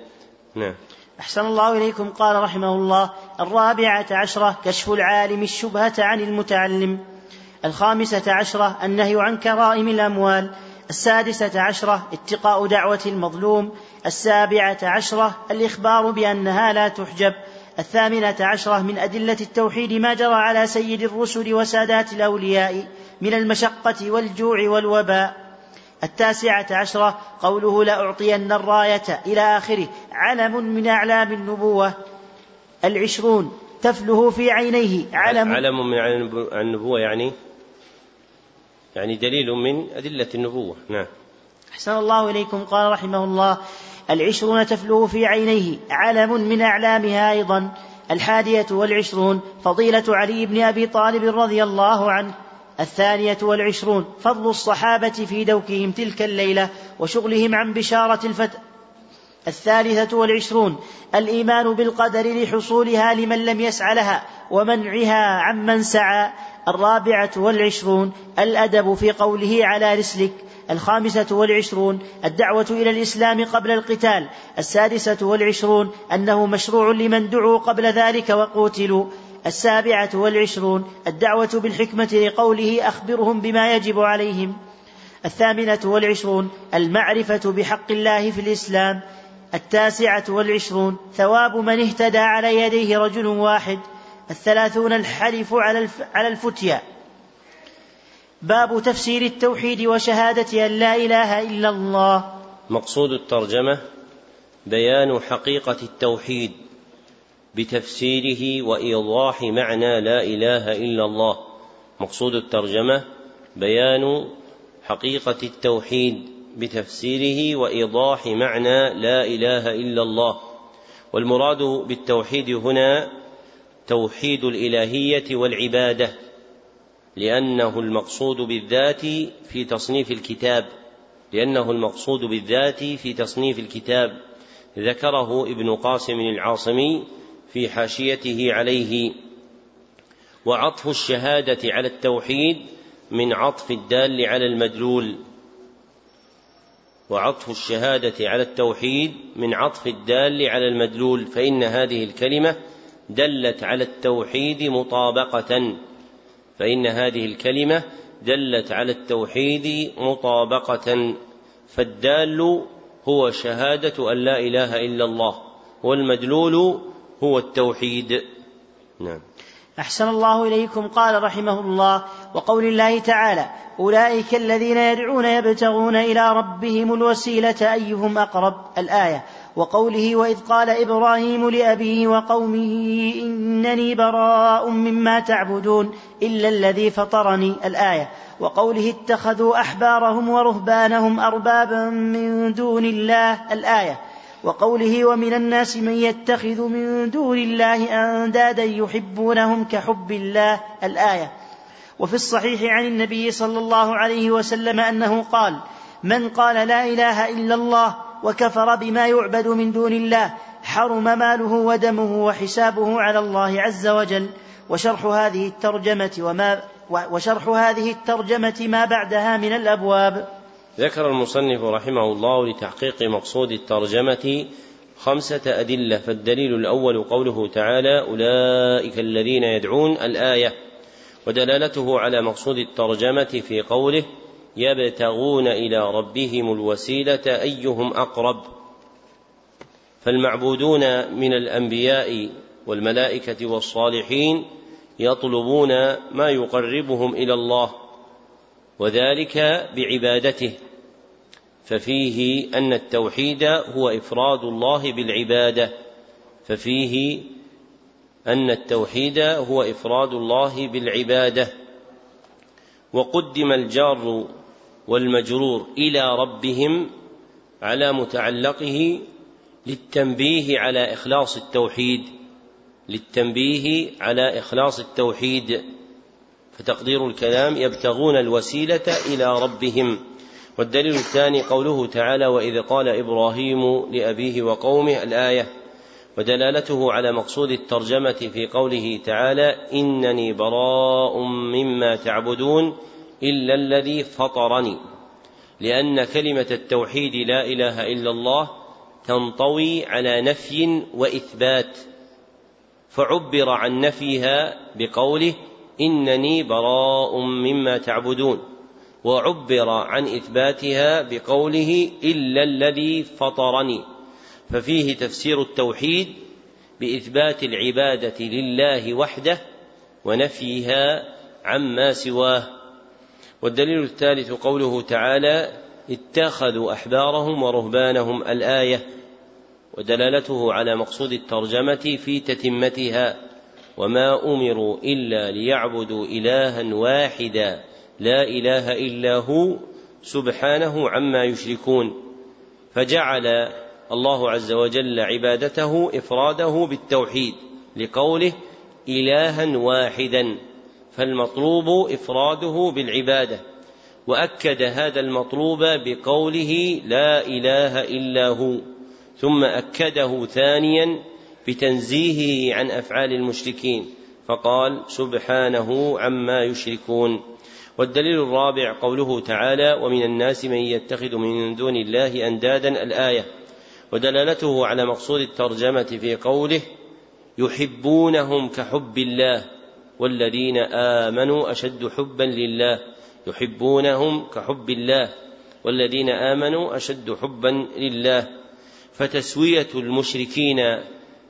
نعم. أحسن الله إليكم. قال رحمه الله الرابعة عشرة كشف العالم الشبهة عن المتعلم. الخامسة عشرة النهي عن كرائم الأموال. السادسة عشرة اتقاء دعوة المظلوم السابعة عشرة الإخبار بأنها لا تحجب الثامنة عشرة من أدلة التوحيد ما جرى على سيد الرسل وسادات الأولياء من المشقة والجوع والوباء. التاسعة عشرة قوله لأعطين الراية إلى آخره علم من أعلام النبوة. العشرون تفله في عينيه علم علم من النبوة يعني؟ يعني دليل من أدلة النبوة. نعم. أحسن الله إليكم. قال رحمه الله العشرون تفلو في عينيه علم من أعلامها أيضا. الحادية والعشرون فضيلة علي بن أبي طالب رضي الله عنه. الثانية والعشرون فضل الصحابة في دوكهم تلك الليلة وشغلهم عن بشارة الفتح. الثالثة والعشرون الإيمان بالقدر لحصولها لمن لم يسع لها ومنعها عمن سعى. الرابعة والعشرون الأدب في قوله على رسلك الخامسة والعشرون الدعوة إلى الإسلام قبل القتال السادسة والعشرون أنه مشروع لمن دعوا قبل ذلك وقوتلوا السابعة والعشرون الدعوة بالحكمة لقوله أخبرهم بما يجب عليهم الثامنة والعشرون المعرفة بحق الله في الإسلام التاسعة والعشرون ثواب من اهتدى على يديه رجل واحد الثلاثون الحلف على الفتيا. باب تفسير التوحيد وشهادة أن لا إله إلا الله. مقصود الترجمة بيان حقيقة التوحيد بتفسيره وإيضاح معنى لا إله إلا الله. مقصود الترجمة بيان حقيقة التوحيد بتفسيره وإيضاح معنى لا إله إلا الله. والمراد بالتوحيد هنا توحيد الإلهية والعبادة لأنه المقصود بالذات في تصنيف الكتاب لأنه المقصود بالذات في تصنيف الكتاب ذكره ابن قاسم العاصمي في حاشيته عليه. وعطف الشهادة على التوحيد من عطف الدال على المدلول. وعطف الشهادة على التوحيد من عطف الدال على المدلول. فإن هذه الكلمة دلت على التوحيد مطابقة فإن هذه الكلمة دلت على التوحيد مطابقة فالدال هو شهادة أن لا إله إلا الله والمدلول هو التوحيد. نعم. أحسن الله إليكم قال رحمه الله وقول الله تعالى أولئك الذين يدعون يبتغون إلى ربهم الوسيلة أيهم أقرب؟ الآية وقوله وإذ قال إبراهيم لأبيه وقومه إنني براء مما تعبدون إلا الذي فطرني الآية. وقوله اتخذوا أحبارهم ورهبانهم أربابا من دون الله الآية. وقوله ومن الناس من يتخذ من دون الله أندادا يحبونهم كحب الله الآية. وفي الصحيح عن النبي صلى الله عليه وسلم أنه قال من قال لا إله إلا الله وكفر بما يعبد من دون الله حرم ماله ودمه وحسابه على الله عز وجل. وشرح هذه الترجمة وما وشرح هذه الترجمة ما بعدها من الأبواب. ذكر المصنف رحمه الله لتحقيق مقصود الترجمة خمسة أدلة فالدليل الأول قوله تعالى أولئك الذين يدعون الآية. ودلالته على مقصود الترجمة في قوله يبتغون إلى ربهم الوسيلة أيهم أقرب. فالمعبودون من الأنبياء والملائكة والصالحين يطلبون ما يقربهم إلى الله وذلك بعبادته. ففيه أن التوحيد هو إفراد الله بالعبادة. ففيه أن التوحيد هو إفراد الله بالعبادة. وقدم الجار والمجرور إلى ربهم على متعلقه للتنبيه على إخلاص التوحيد للتنبيه على إخلاص التوحيد. فتقدير الكلام يبتغون الوسيلة إلى ربهم. والدليل الثاني قوله تعالى وإذ قال إبراهيم لأبيه وقومه الآية. ودلالته على مقصود الترجمة في قوله تعالى إنني براء مما تعبدون إلا الذي فطرني. لأن كلمة التوحيد لا إله إلا الله تنطوي على نفي وإثبات. فعبر عن نفيها بقوله إنني براء مما تعبدون. وعبر عن إثباتها بقوله إلا الذي فطرني. ففيه تفسير التوحيد بإثبات العبادة لله وحده ونفيها عما سواه. والدليل الثالث قوله تعالى اتخذوا أحبارهم ورهبانهم الآية ودلالته على مقصود الترجمة في تتمتها وما أمروا إلا ليعبدوا إلها واحدا لا إله إلا هو سبحانه عما يشركون. فجعل الله عز وجل عبادته إفراده بالتوحيد لقوله إلها واحدا. فالمطلوب إفراده بالعبادة. وأكد هذا المطلوب بقوله لا إله إلا هو ثم أكده ثانيا بتنزيهه عن أفعال المشركين فقال سبحانه عما يشركون. والدليل الرابع قوله تعالى ومن الناس من يتخذ من دون الله أندادا الآية. ودلالته على مقصود الترجمة في قوله يحبونهم كحب الله. والذين آمنوا أشد حبا لله يحبونهم كحب الله. والذين آمنوا أشد حبا لله. فتسوية المشركين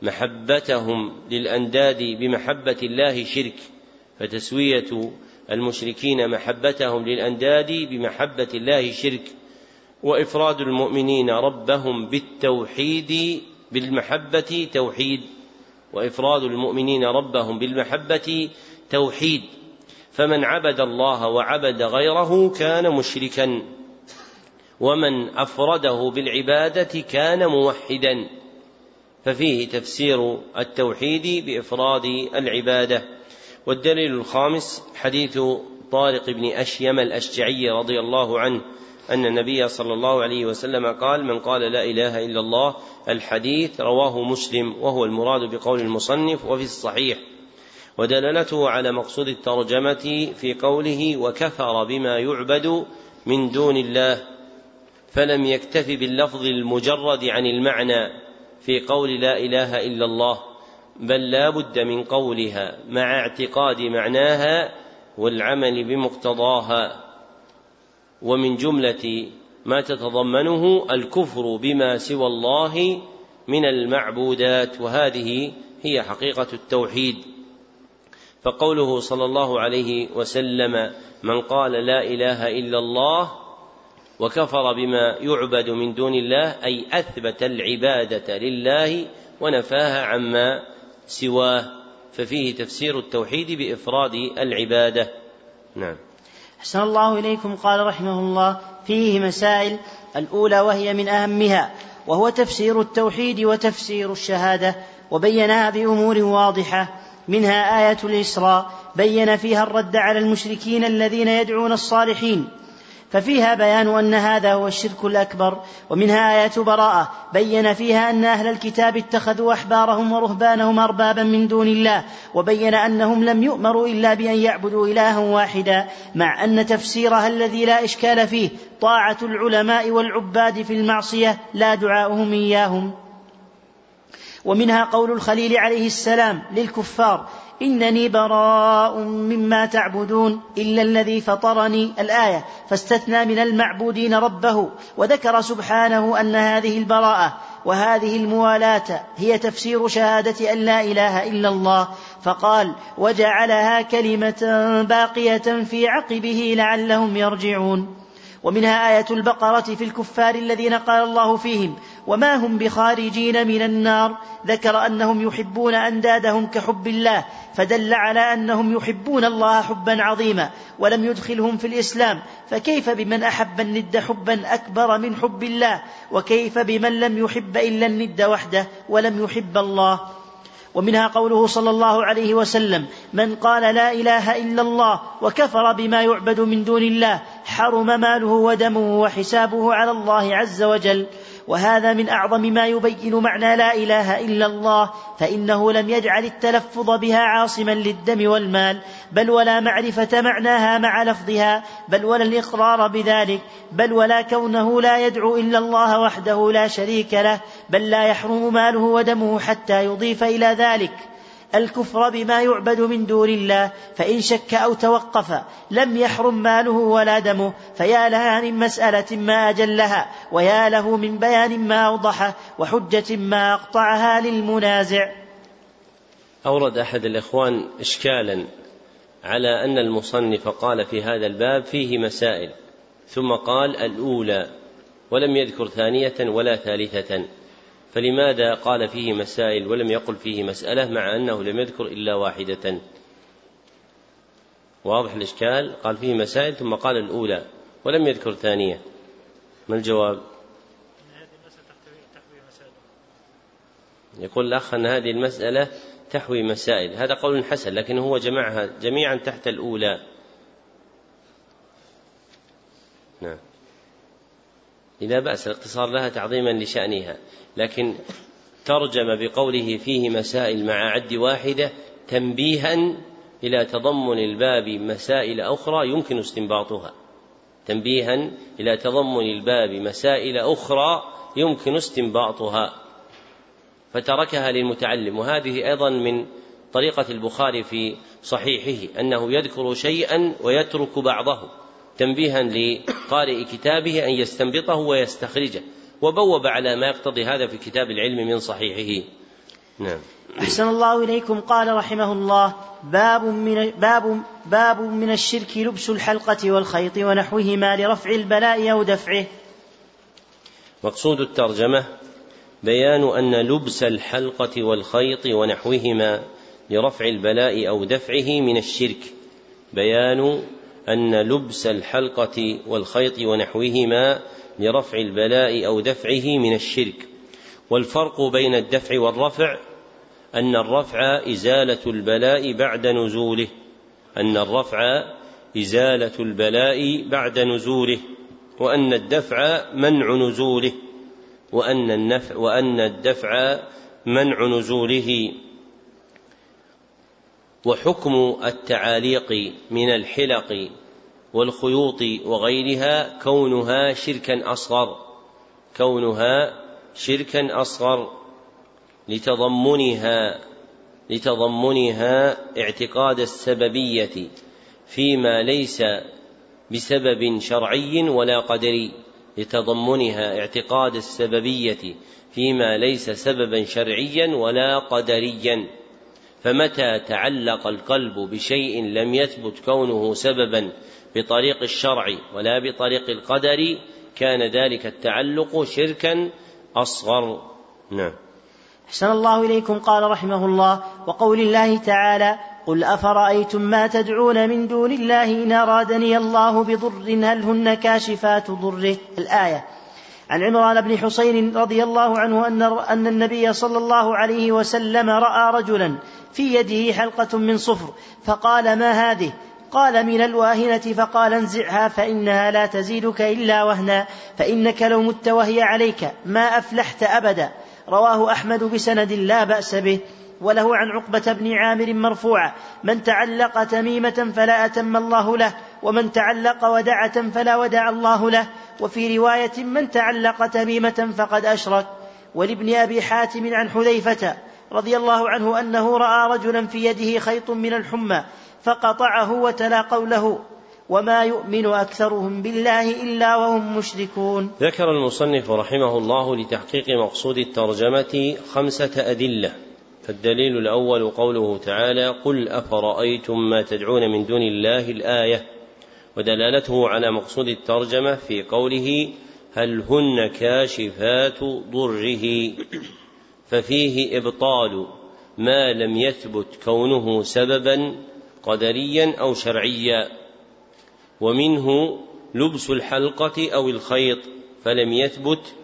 محبتهم للأنداد بمحبة الله شرك. فتسوية المشركين محبتهم للأنداد بمحبة الله شرك. وإفراد المؤمنين ربهم بالتوحيد بالمحبة توحيد. وإفراد المؤمنين ربهم بالمحبة توحيد. فمن عبد الله وعبد غيره كان مشركا. ومن أفرده بالعبادة كان موحدا. ففيه تفسير التوحيد بإفراد العبادة. والدليل الخامس حديث طارق بن أشيم الأشجعي رضي الله عنه أن النبي صلى الله عليه وسلم قال من قال لا إله إلا الله الحديث رواه مسلم وهو المراد بقول المصنف وفي الصحيح. ودلالته على مقصود الترجمة في قوله وكفر بما يعبد من دون الله فلم يكتف باللفظ المجرد عن المعنى في قول لا إله إلا الله بل لا بد من قولها مع اعتقاد معناها والعمل بمقتضاها. ومن جملة ما تتضمنه الكفر بما سوى الله من المعبودات وهذه هي حقيقة التوحيد. فقوله صلى الله عليه وسلم من قال لا إله إلا الله وكفر بما يعبد من دون الله أي أثبت العبادة لله ونفاها عما سواه. ففيه تفسير التوحيد بإفراد العبادة. نعم. أحسن الله إليكم قال رحمه الله فيه مسائل الأولى وهي من أهمها وهو تفسير التوحيد وتفسير الشهادة وبينها بأمور واضحة منها آية الإسراء بين فيها الرد على المشركين الذين يدعون الصالحين ففيها بيان أن هذا هو الشرك الأكبر ومنها آية براءة بين فيها أن أهل الكتاب اتخذوا أحبارهم ورهبانهم أربابا من دون الله وبين أنهم لم يؤمروا إلا بأن يعبدوا إلها واحدا مع أن تفسيرها الذي لا إشكال فيه طاعة العلماء والعباد في المعصية لا دعاؤهم إياهم. ومنها قول الخليل عليه السلام للكفار إنني براء مما تعبدون إلا الذي فطرني الآية. فاستثنى من المعبودين ربه وذكر سبحانه أن هذه البراءة وهذه الموالاة هي تفسير شهادة أن لا إله إلا الله. فقال وجعلها كلمة باقية في عقبه لعلهم يرجعون. ومنها آية البقرة في الكفار الذين قال الله فيهم وما هم بخارجين من النار. ذكر أنهم يحبون أندادهم كحب الله فدل على أنهم يحبون الله حبا عظيما ولم يدخلهم في الإسلام فكيف بمن أحب الند حبا أكبر من حب الله؟ وكيف بمن لم يحب إلا الند وحده ولم يحب الله؟ ومنها قوله صلى الله عليه وسلم من قال لا إله إلا الله وكفر بما يعبد من دون الله حرم ماله ودمه وحسابه على الله عز وجل وهذا من أعظم ما يبين معنى لا إله إلا الله فإنه لم يجعل التلفظ بها عاصما للدم والمال بل ولا معرفة معناها مع لفظها بل ولا الإقرار بذلك بل ولا كونه لا يدعو إلا الله وحده لا شريك له بل لا يحرم ماله ودمه حتى يضيف إلى ذلك. الكفر بما يعبد من دون الله فإن شك أو توقف لم يحرم ماله ولا دمه فيا لها من مسألة ما أجلها ويا له من بيان ما أوضحه وحجة ما أقطعها للمنازع. أورد أحد الإخوان إشكالا على أن المصنف قال في هذا الباب فيه مسائل ثم قال الأولى ولم يذكر ثانية ولا ثالثة. فلماذا قال فيه مسائل ولم يقل فيه مسألة مع أنه لم يذكر إلا واحدة؟ واضح الإشكال؟ قال فيه مسائل ثم قال الأولى ولم يذكر ثانية ما الجواب؟ يقول الأخ أن هذه المسألة تحوي مسائل. هذا قول حسن لكن هو جمعها جميعا تحت الأولى. نعم. لا بأس الاقتصار لها تعظيما لشأنها. لكن ترجم بقوله فيه مسائل مع عد واحدة تنبيها إلى تضمن الباب مسائل أخرى يمكن استنباطها. تنبيها إلى تضمن الباب مسائل أخرى يمكن استنباطها. فتركها للمتعلم. وهذه أيضا من طريقة البخاري في صحيحه أنه يذكر شيئا ويترك بعضه. تنبيها لقارئ كتابه أن يستنبطه ويستخرجه وبوب على ما يقتضي هذا في كتاب العلم من صحيحه نعم أحسن الله إليكم قال رحمه الله باب من باب باب من الشرك لبس الحلقة والخيط ونحوهما لرفع البلاء أو دفعه. مقصود الترجمة بيان أن لبس الحلقة والخيط ونحوهما لرفع البلاء أو دفعه من الشرك. بيان أن لبس الحلقة والخيط ونحوهما لرفع البلاء أو دفعه من الشرك. والفرق بين الدفع والرفع أن الرفع إزالة البلاء بعد نزوله. أن الرفع إزالة البلاء بعد نزوله. وأن الدفع منع نزوله. وأن النفع وأن الدفع منع نزوله. وحكم التعاليق من الحلق والخيوط وغيرها كونها شركا أصغر كونها شركا أصغر لتضمنها لتضمنها اعتقاد السببية فيما ليس بسبب شرعي ولا قدري لتضمنها اعتقاد السببية فيما ليس سببا شرعيا ولا قدريا. فمتى تعلق القلب بشيء لم يثبت كونه سببا بطريق الشرع ولا بطريق القدر كان ذلك التعلق شركا أصغر؟ نعم. أحسن الله إليكم قال رحمه الله وقول الله تعالى قل أفرأيتم ما تدعون من دون الله إن أرادني الله بضر هل هن كاشفات ضره؟ الآية. عن عمران بن حسين رضي الله عنه أن, أن النبي صلى الله عليه وسلم رأى رجلا في يده حلقة من صفر. فقال ما هذه؟ قال من الواهنة فقال انزعها فإنها لا تزيدك إلا وهنا فإنك لو مت وهي عليك ما أفلحت أبدا. رواه أحمد بسند لا بأس به. وله عن عقبة بن عامر مرفوعا من تعلق تميمة فلا أتم الله له ومن تعلق ودعة فلا ودع الله له وفي رواية من تعلق تميمة فقد أشرك ولابن أبي حاتم عن حذيفة رضي الله عنه أنه رأى رجلا في يده خيط من الحمى فقطعه وتلا قوله وما يؤمن أكثرهم بالله إلا وهم مشركون. ذكر المصنف رحمه الله لتحقيق مقصود الترجمة خمسة أدلة فالدليل الأول قوله تعالى قل أفرأيتم ما تدعون من دون الله الآية ودلالته على مقصود الترجمة في قوله هل هن كاشفات ضره؟ ففيه إبطال ما لم يثبت كونه سببا قدريا أو شرعيا ومنه لبس الحلقة أو الخيط فلم يثبت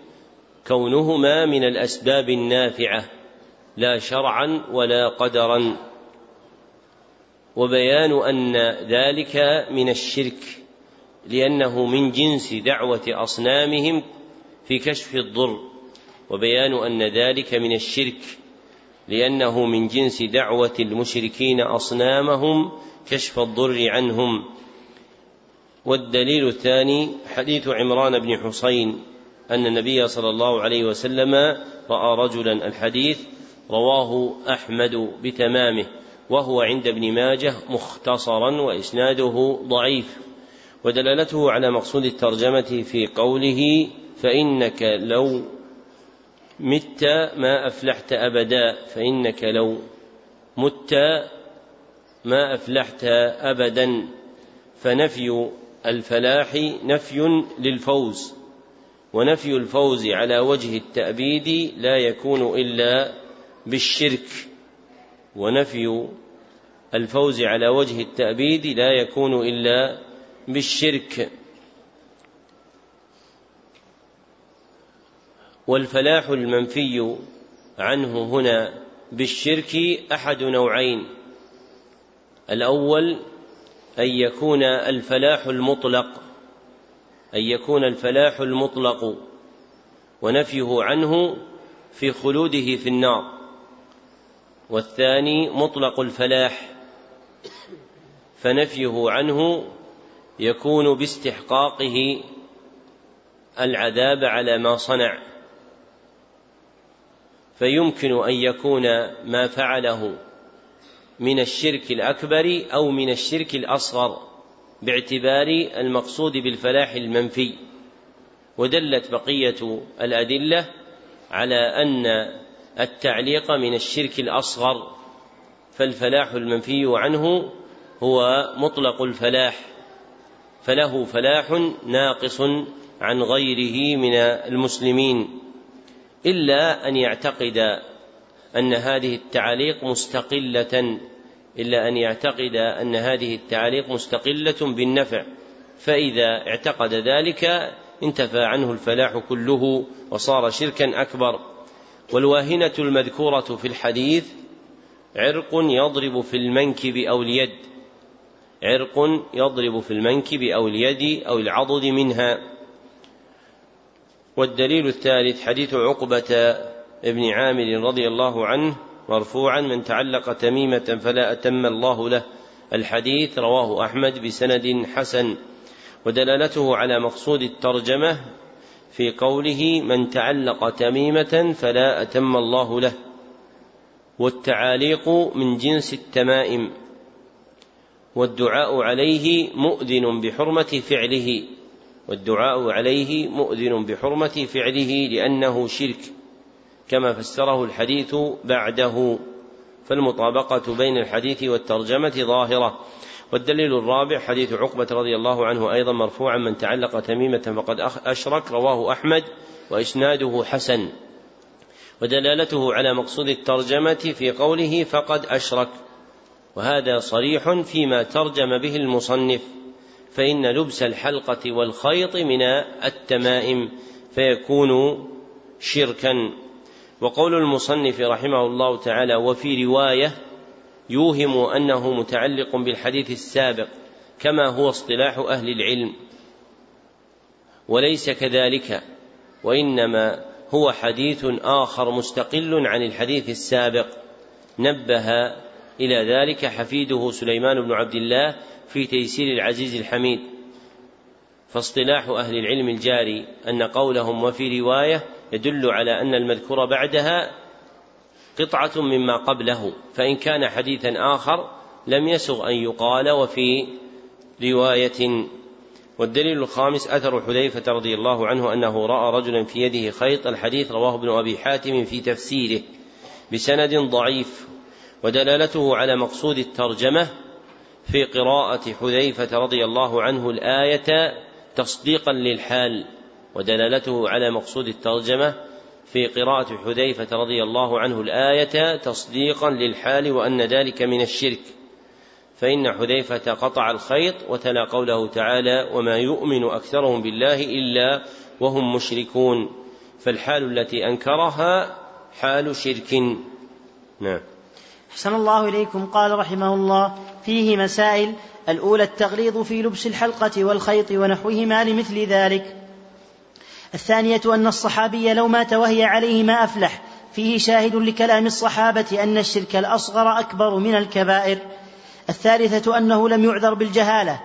كونهما من الأسباب النافعة لا شرعا ولا قدرا. وبيان أن ذلك من الشرك لأنه من جنس دعوة أصنامهم في كشف الضر. وبيان أن ذلك من الشرك لأنه من جنس دعوة المشركين أصنامهم كشف الضر عنهم. والدليل الثاني حديث عمران بن حسين أن النبي صلى الله عليه وسلم رأى رجلا الحديث رواه أحمد بتمامه وهو عند ابن ماجه مختصرا وإسناده ضعيف. ودلالته على مقصود الترجمة في قوله فإنك لو مت ما أفلحت أبدا فإنك لو مت ما أفلحت أبدا فنفي الفلاح نفي للفوز ونفي الفوز على وجه التأبيد لا يكون إلا بالشرك ونفي الفوز على وجه التأبيد لا يكون إلا بالشرك. والفلاح المنفي عنه هنا بالشرك أحد نوعين. الأول أن يكون الفلاح المطلق أن يكون الفلاح المطلق ونفيه عنه في خلوده في النار. والثاني مطلق الفلاح فنفيه عنه يكون باستحقاقه العذاب على ما صنع. فيمكن أن يكون ما فعله من الشرك الأكبر أو من الشرك الأصغر باعتبار المقصود بالفلاح المنفي. ودلت بقية الأدلة على أن التعليق من الشرك الأصغر فالفلاح المنفي عنه هو مطلق الفلاح فله فلاح ناقص عن غيره من المسلمين. إلا أن يعتقد أن هذه التعاليق مستقلة إلا أن يعتقد أن هذه التعاليق مستقلة بالنفع. فإذا اعتقد ذلك انتفى عنه الفلاح كله وصار شركا أكبر. والواهنة المذكورة في الحديث عرق يضرب في المنكب أو اليد. عرق يضرب في المنكب أو اليد أو العضد منها. والدليل الثالث حديث عقبة ابن عامر رضي الله عنه مرفوعا من تعلق تميمة فلا أتم الله له. الحديث رواه أحمد بسند حسن. ودلالته على مقصود الترجمة في قوله من تعلق تميمة فلا أتم الله له. والتعاليق من جنس التمائم. والدعاء عليه مؤذن بحرمة فعله. والدعاء عليه مؤذن بحرمة فعله لأنه شرك كما فسره الحديث بعده. فالمطابقة بين الحديث والترجمة ظاهرة. والدليل الرابع حديث عقبة رضي الله عنه أيضا مرفوعا من تعلق تميمة فقد أشرك رواه أحمد وإسناده حسن. ودلالته على مقصود الترجمة في قوله فقد أشرك. وهذا صريح فيما ترجم به المصنف. فإن لبس الحلقة والخيط من التمائم فيكون شركا. وقول المصنف رحمه الله تعالى وفي رواية يوهم أنه متعلق بالحديث السابق كما هو اصطلاح أهل العلم وليس كذلك وإنما هو حديث آخر مستقل عن الحديث السابق. نبه إلى ذلك حفيده سليمان بن عبد الله في تيسير العزيز الحميد فاصطلاح أهل العلم الجاري أن قولهم وفي رواية يدل على أن المذكور بعدها قطعة مما قبله فإن كان حديثا آخر لم يسغ أن يقال وفي رواية. والدليل الخامس أثر حذيفة رضي الله عنه أنه رأى رجلا في يده خيط الحديث رواه ابن أبي حاتم في تفسيره بسند ضعيف ودلالته على مقصود الترجمة في قراءة حذيفة رضي الله عنه الآية تصديقا للحال ودلالته على مقصود الترجمة في قراءة حذيفة رضي الله عنه الآية تصديقا للحال وأن ذلك من الشرك. فإن حذيفة قطع الخيط وتلا قوله تعالى وما يؤمن أكثرهم بالله إلا وهم مشركون فالحال التي أنكرها حال شرك. نعم. أحسن الله إليكم. قال رحمه الله فيه مسائل. الأولى التغليظ في لبس الحلقة والخيط ونحوهما لمثل ذلك. الثانية أن الصحابي لو مات وهي عليه ما أفلح. فيه شاهد لكلام الصحابة أن الشرك الأصغر أكبر من الكبائر. الثالثة أنه لم يعذر بالجهالة.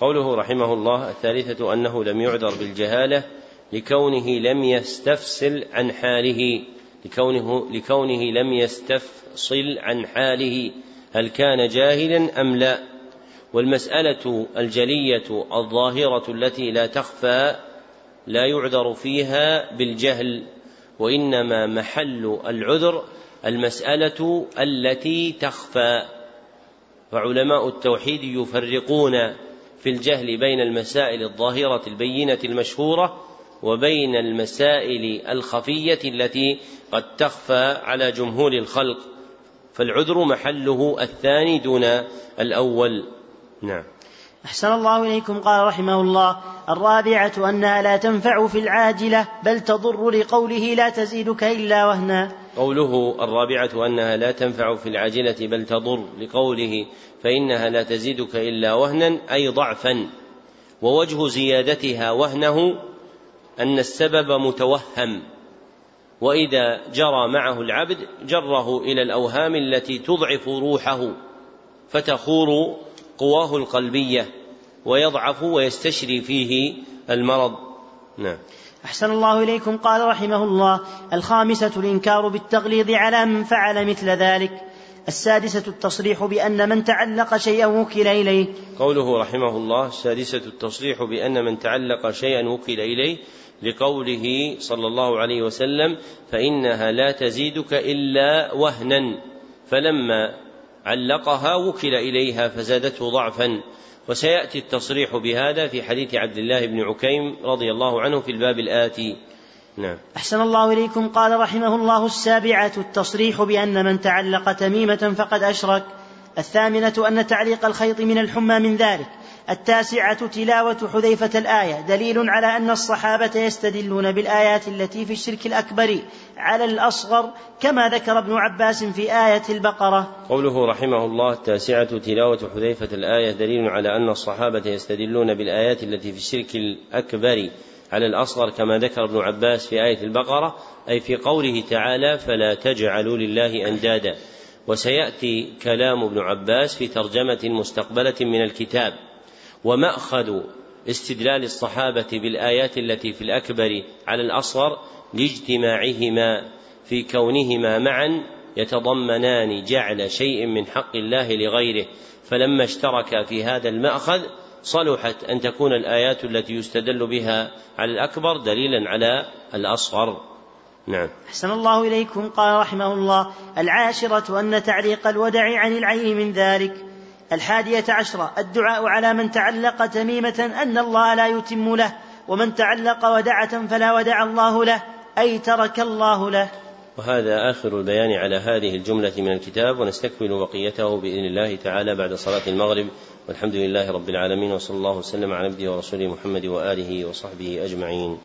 قوله رحمه الله الثالثة أنه لم يعذر بالجهالة لكونه لم يستفصل عن حاله. لكونه لكونه لم يستفصل عن حاله. هل كان جاهلا أم لا؟ والمسألة الجلية الظاهرة التي لا تخفى لا يعذر فيها بالجهل وإنما محل العذر المسألة التي تخفى. فعلماء التوحيد يفرقون في الجهل بين المسائل الظاهرة البينة المشهورة وبين المسائل الخفية التي قد تخفى على جمهور الخلق. فالعذر محله الثاني دون الأول. نعم. أحسن الله إليكم قال رحمه الله الرابعة أنها لا تنفع في العاجلة بل تضر لقوله لا تزيدك إلا وهنا. قوله الرابعة أنها لا تنفع في العاجلة بل تضر لقوله فإنها لا تزيدك إلا وهنا أي ضعفا. ووجه زيادتها وهنه أن السبب متوهم. وإذا جرى معه العبد جره إلى الأوهام التي تضعف روحه فتخور قواه القلبية ويضعف ويستشري فيه المرض. نعم. أحسن الله إليكم. قال رحمه الله الخامسة الإنكار بالتغليظ على من فعل مثل ذلك. السادسة التصريح بأن من تعلق شيئا وكل إليه. قوله رحمه الله السادسة التصريح بأن من تعلق شيئا وكل إليه. لقوله صلى الله عليه وسلم فإنها لا تزيدك إلا وهنا. فلما علقها وكل إليها فزادته ضعفا. وسيأتي التصريح بهذا في حديث عبد الله بن عكيم رضي الله عنه في الباب الآتي. نعم. أحسن الله إليكم. قال رحمه الله السابعة التصريح بأن من تعلق تميمة فقد أشرك. الثامنة أن تعليق الخيط من الحمى من ذلك. التاسعة تلاوة حذيفة الآية دليل على أن الصحابة يستدلون بالآيات التي في الشرك الأكبر على الأصغر كما ذكر ابن عباس في آية البقرة. قوله رحمه الله التاسعة تلاوة حذيفة الآية دليل على أن الصحابة يستدلون بالآيات التي في الشرك الأكبر على الأصغر كما ذكر ابن عباس في آية البقرة أي في قوله تعالى فلا تجعلوا لله أندادا وسيأتي كلام ابن عباس في ترجمة مستقبلة من الكتاب. ومأخذ استدلال الصحابة بالآيات التي في الأكبر على الأصغر لاجتماعهما في كونهما معا يتضمنان جعل شيء من حق الله لغيره. فلما اشتركا في هذا المأخذ صلحت أن تكون الآيات التي يستدل بها على الأكبر دليلا على الأصغر. نعم. أحسن الله إليكم. قال رحمه الله العاشرة أن تعليق الودع عن العين من ذلك. الحادية عشرة الدعاء على من تعلق تميمة أن الله لا يتم له ومن تعلق ودعة فلا ودع الله له أي ترك الله له. وهذا آخر البيان على هذه الجملة من الكتاب ونستكمل بقيته بإذن الله تعالى بعد صلاة المغرب. والحمد لله رب العالمين وصلى الله وسلم على عبده ورسوله محمد وآله وصحبه أجمعين.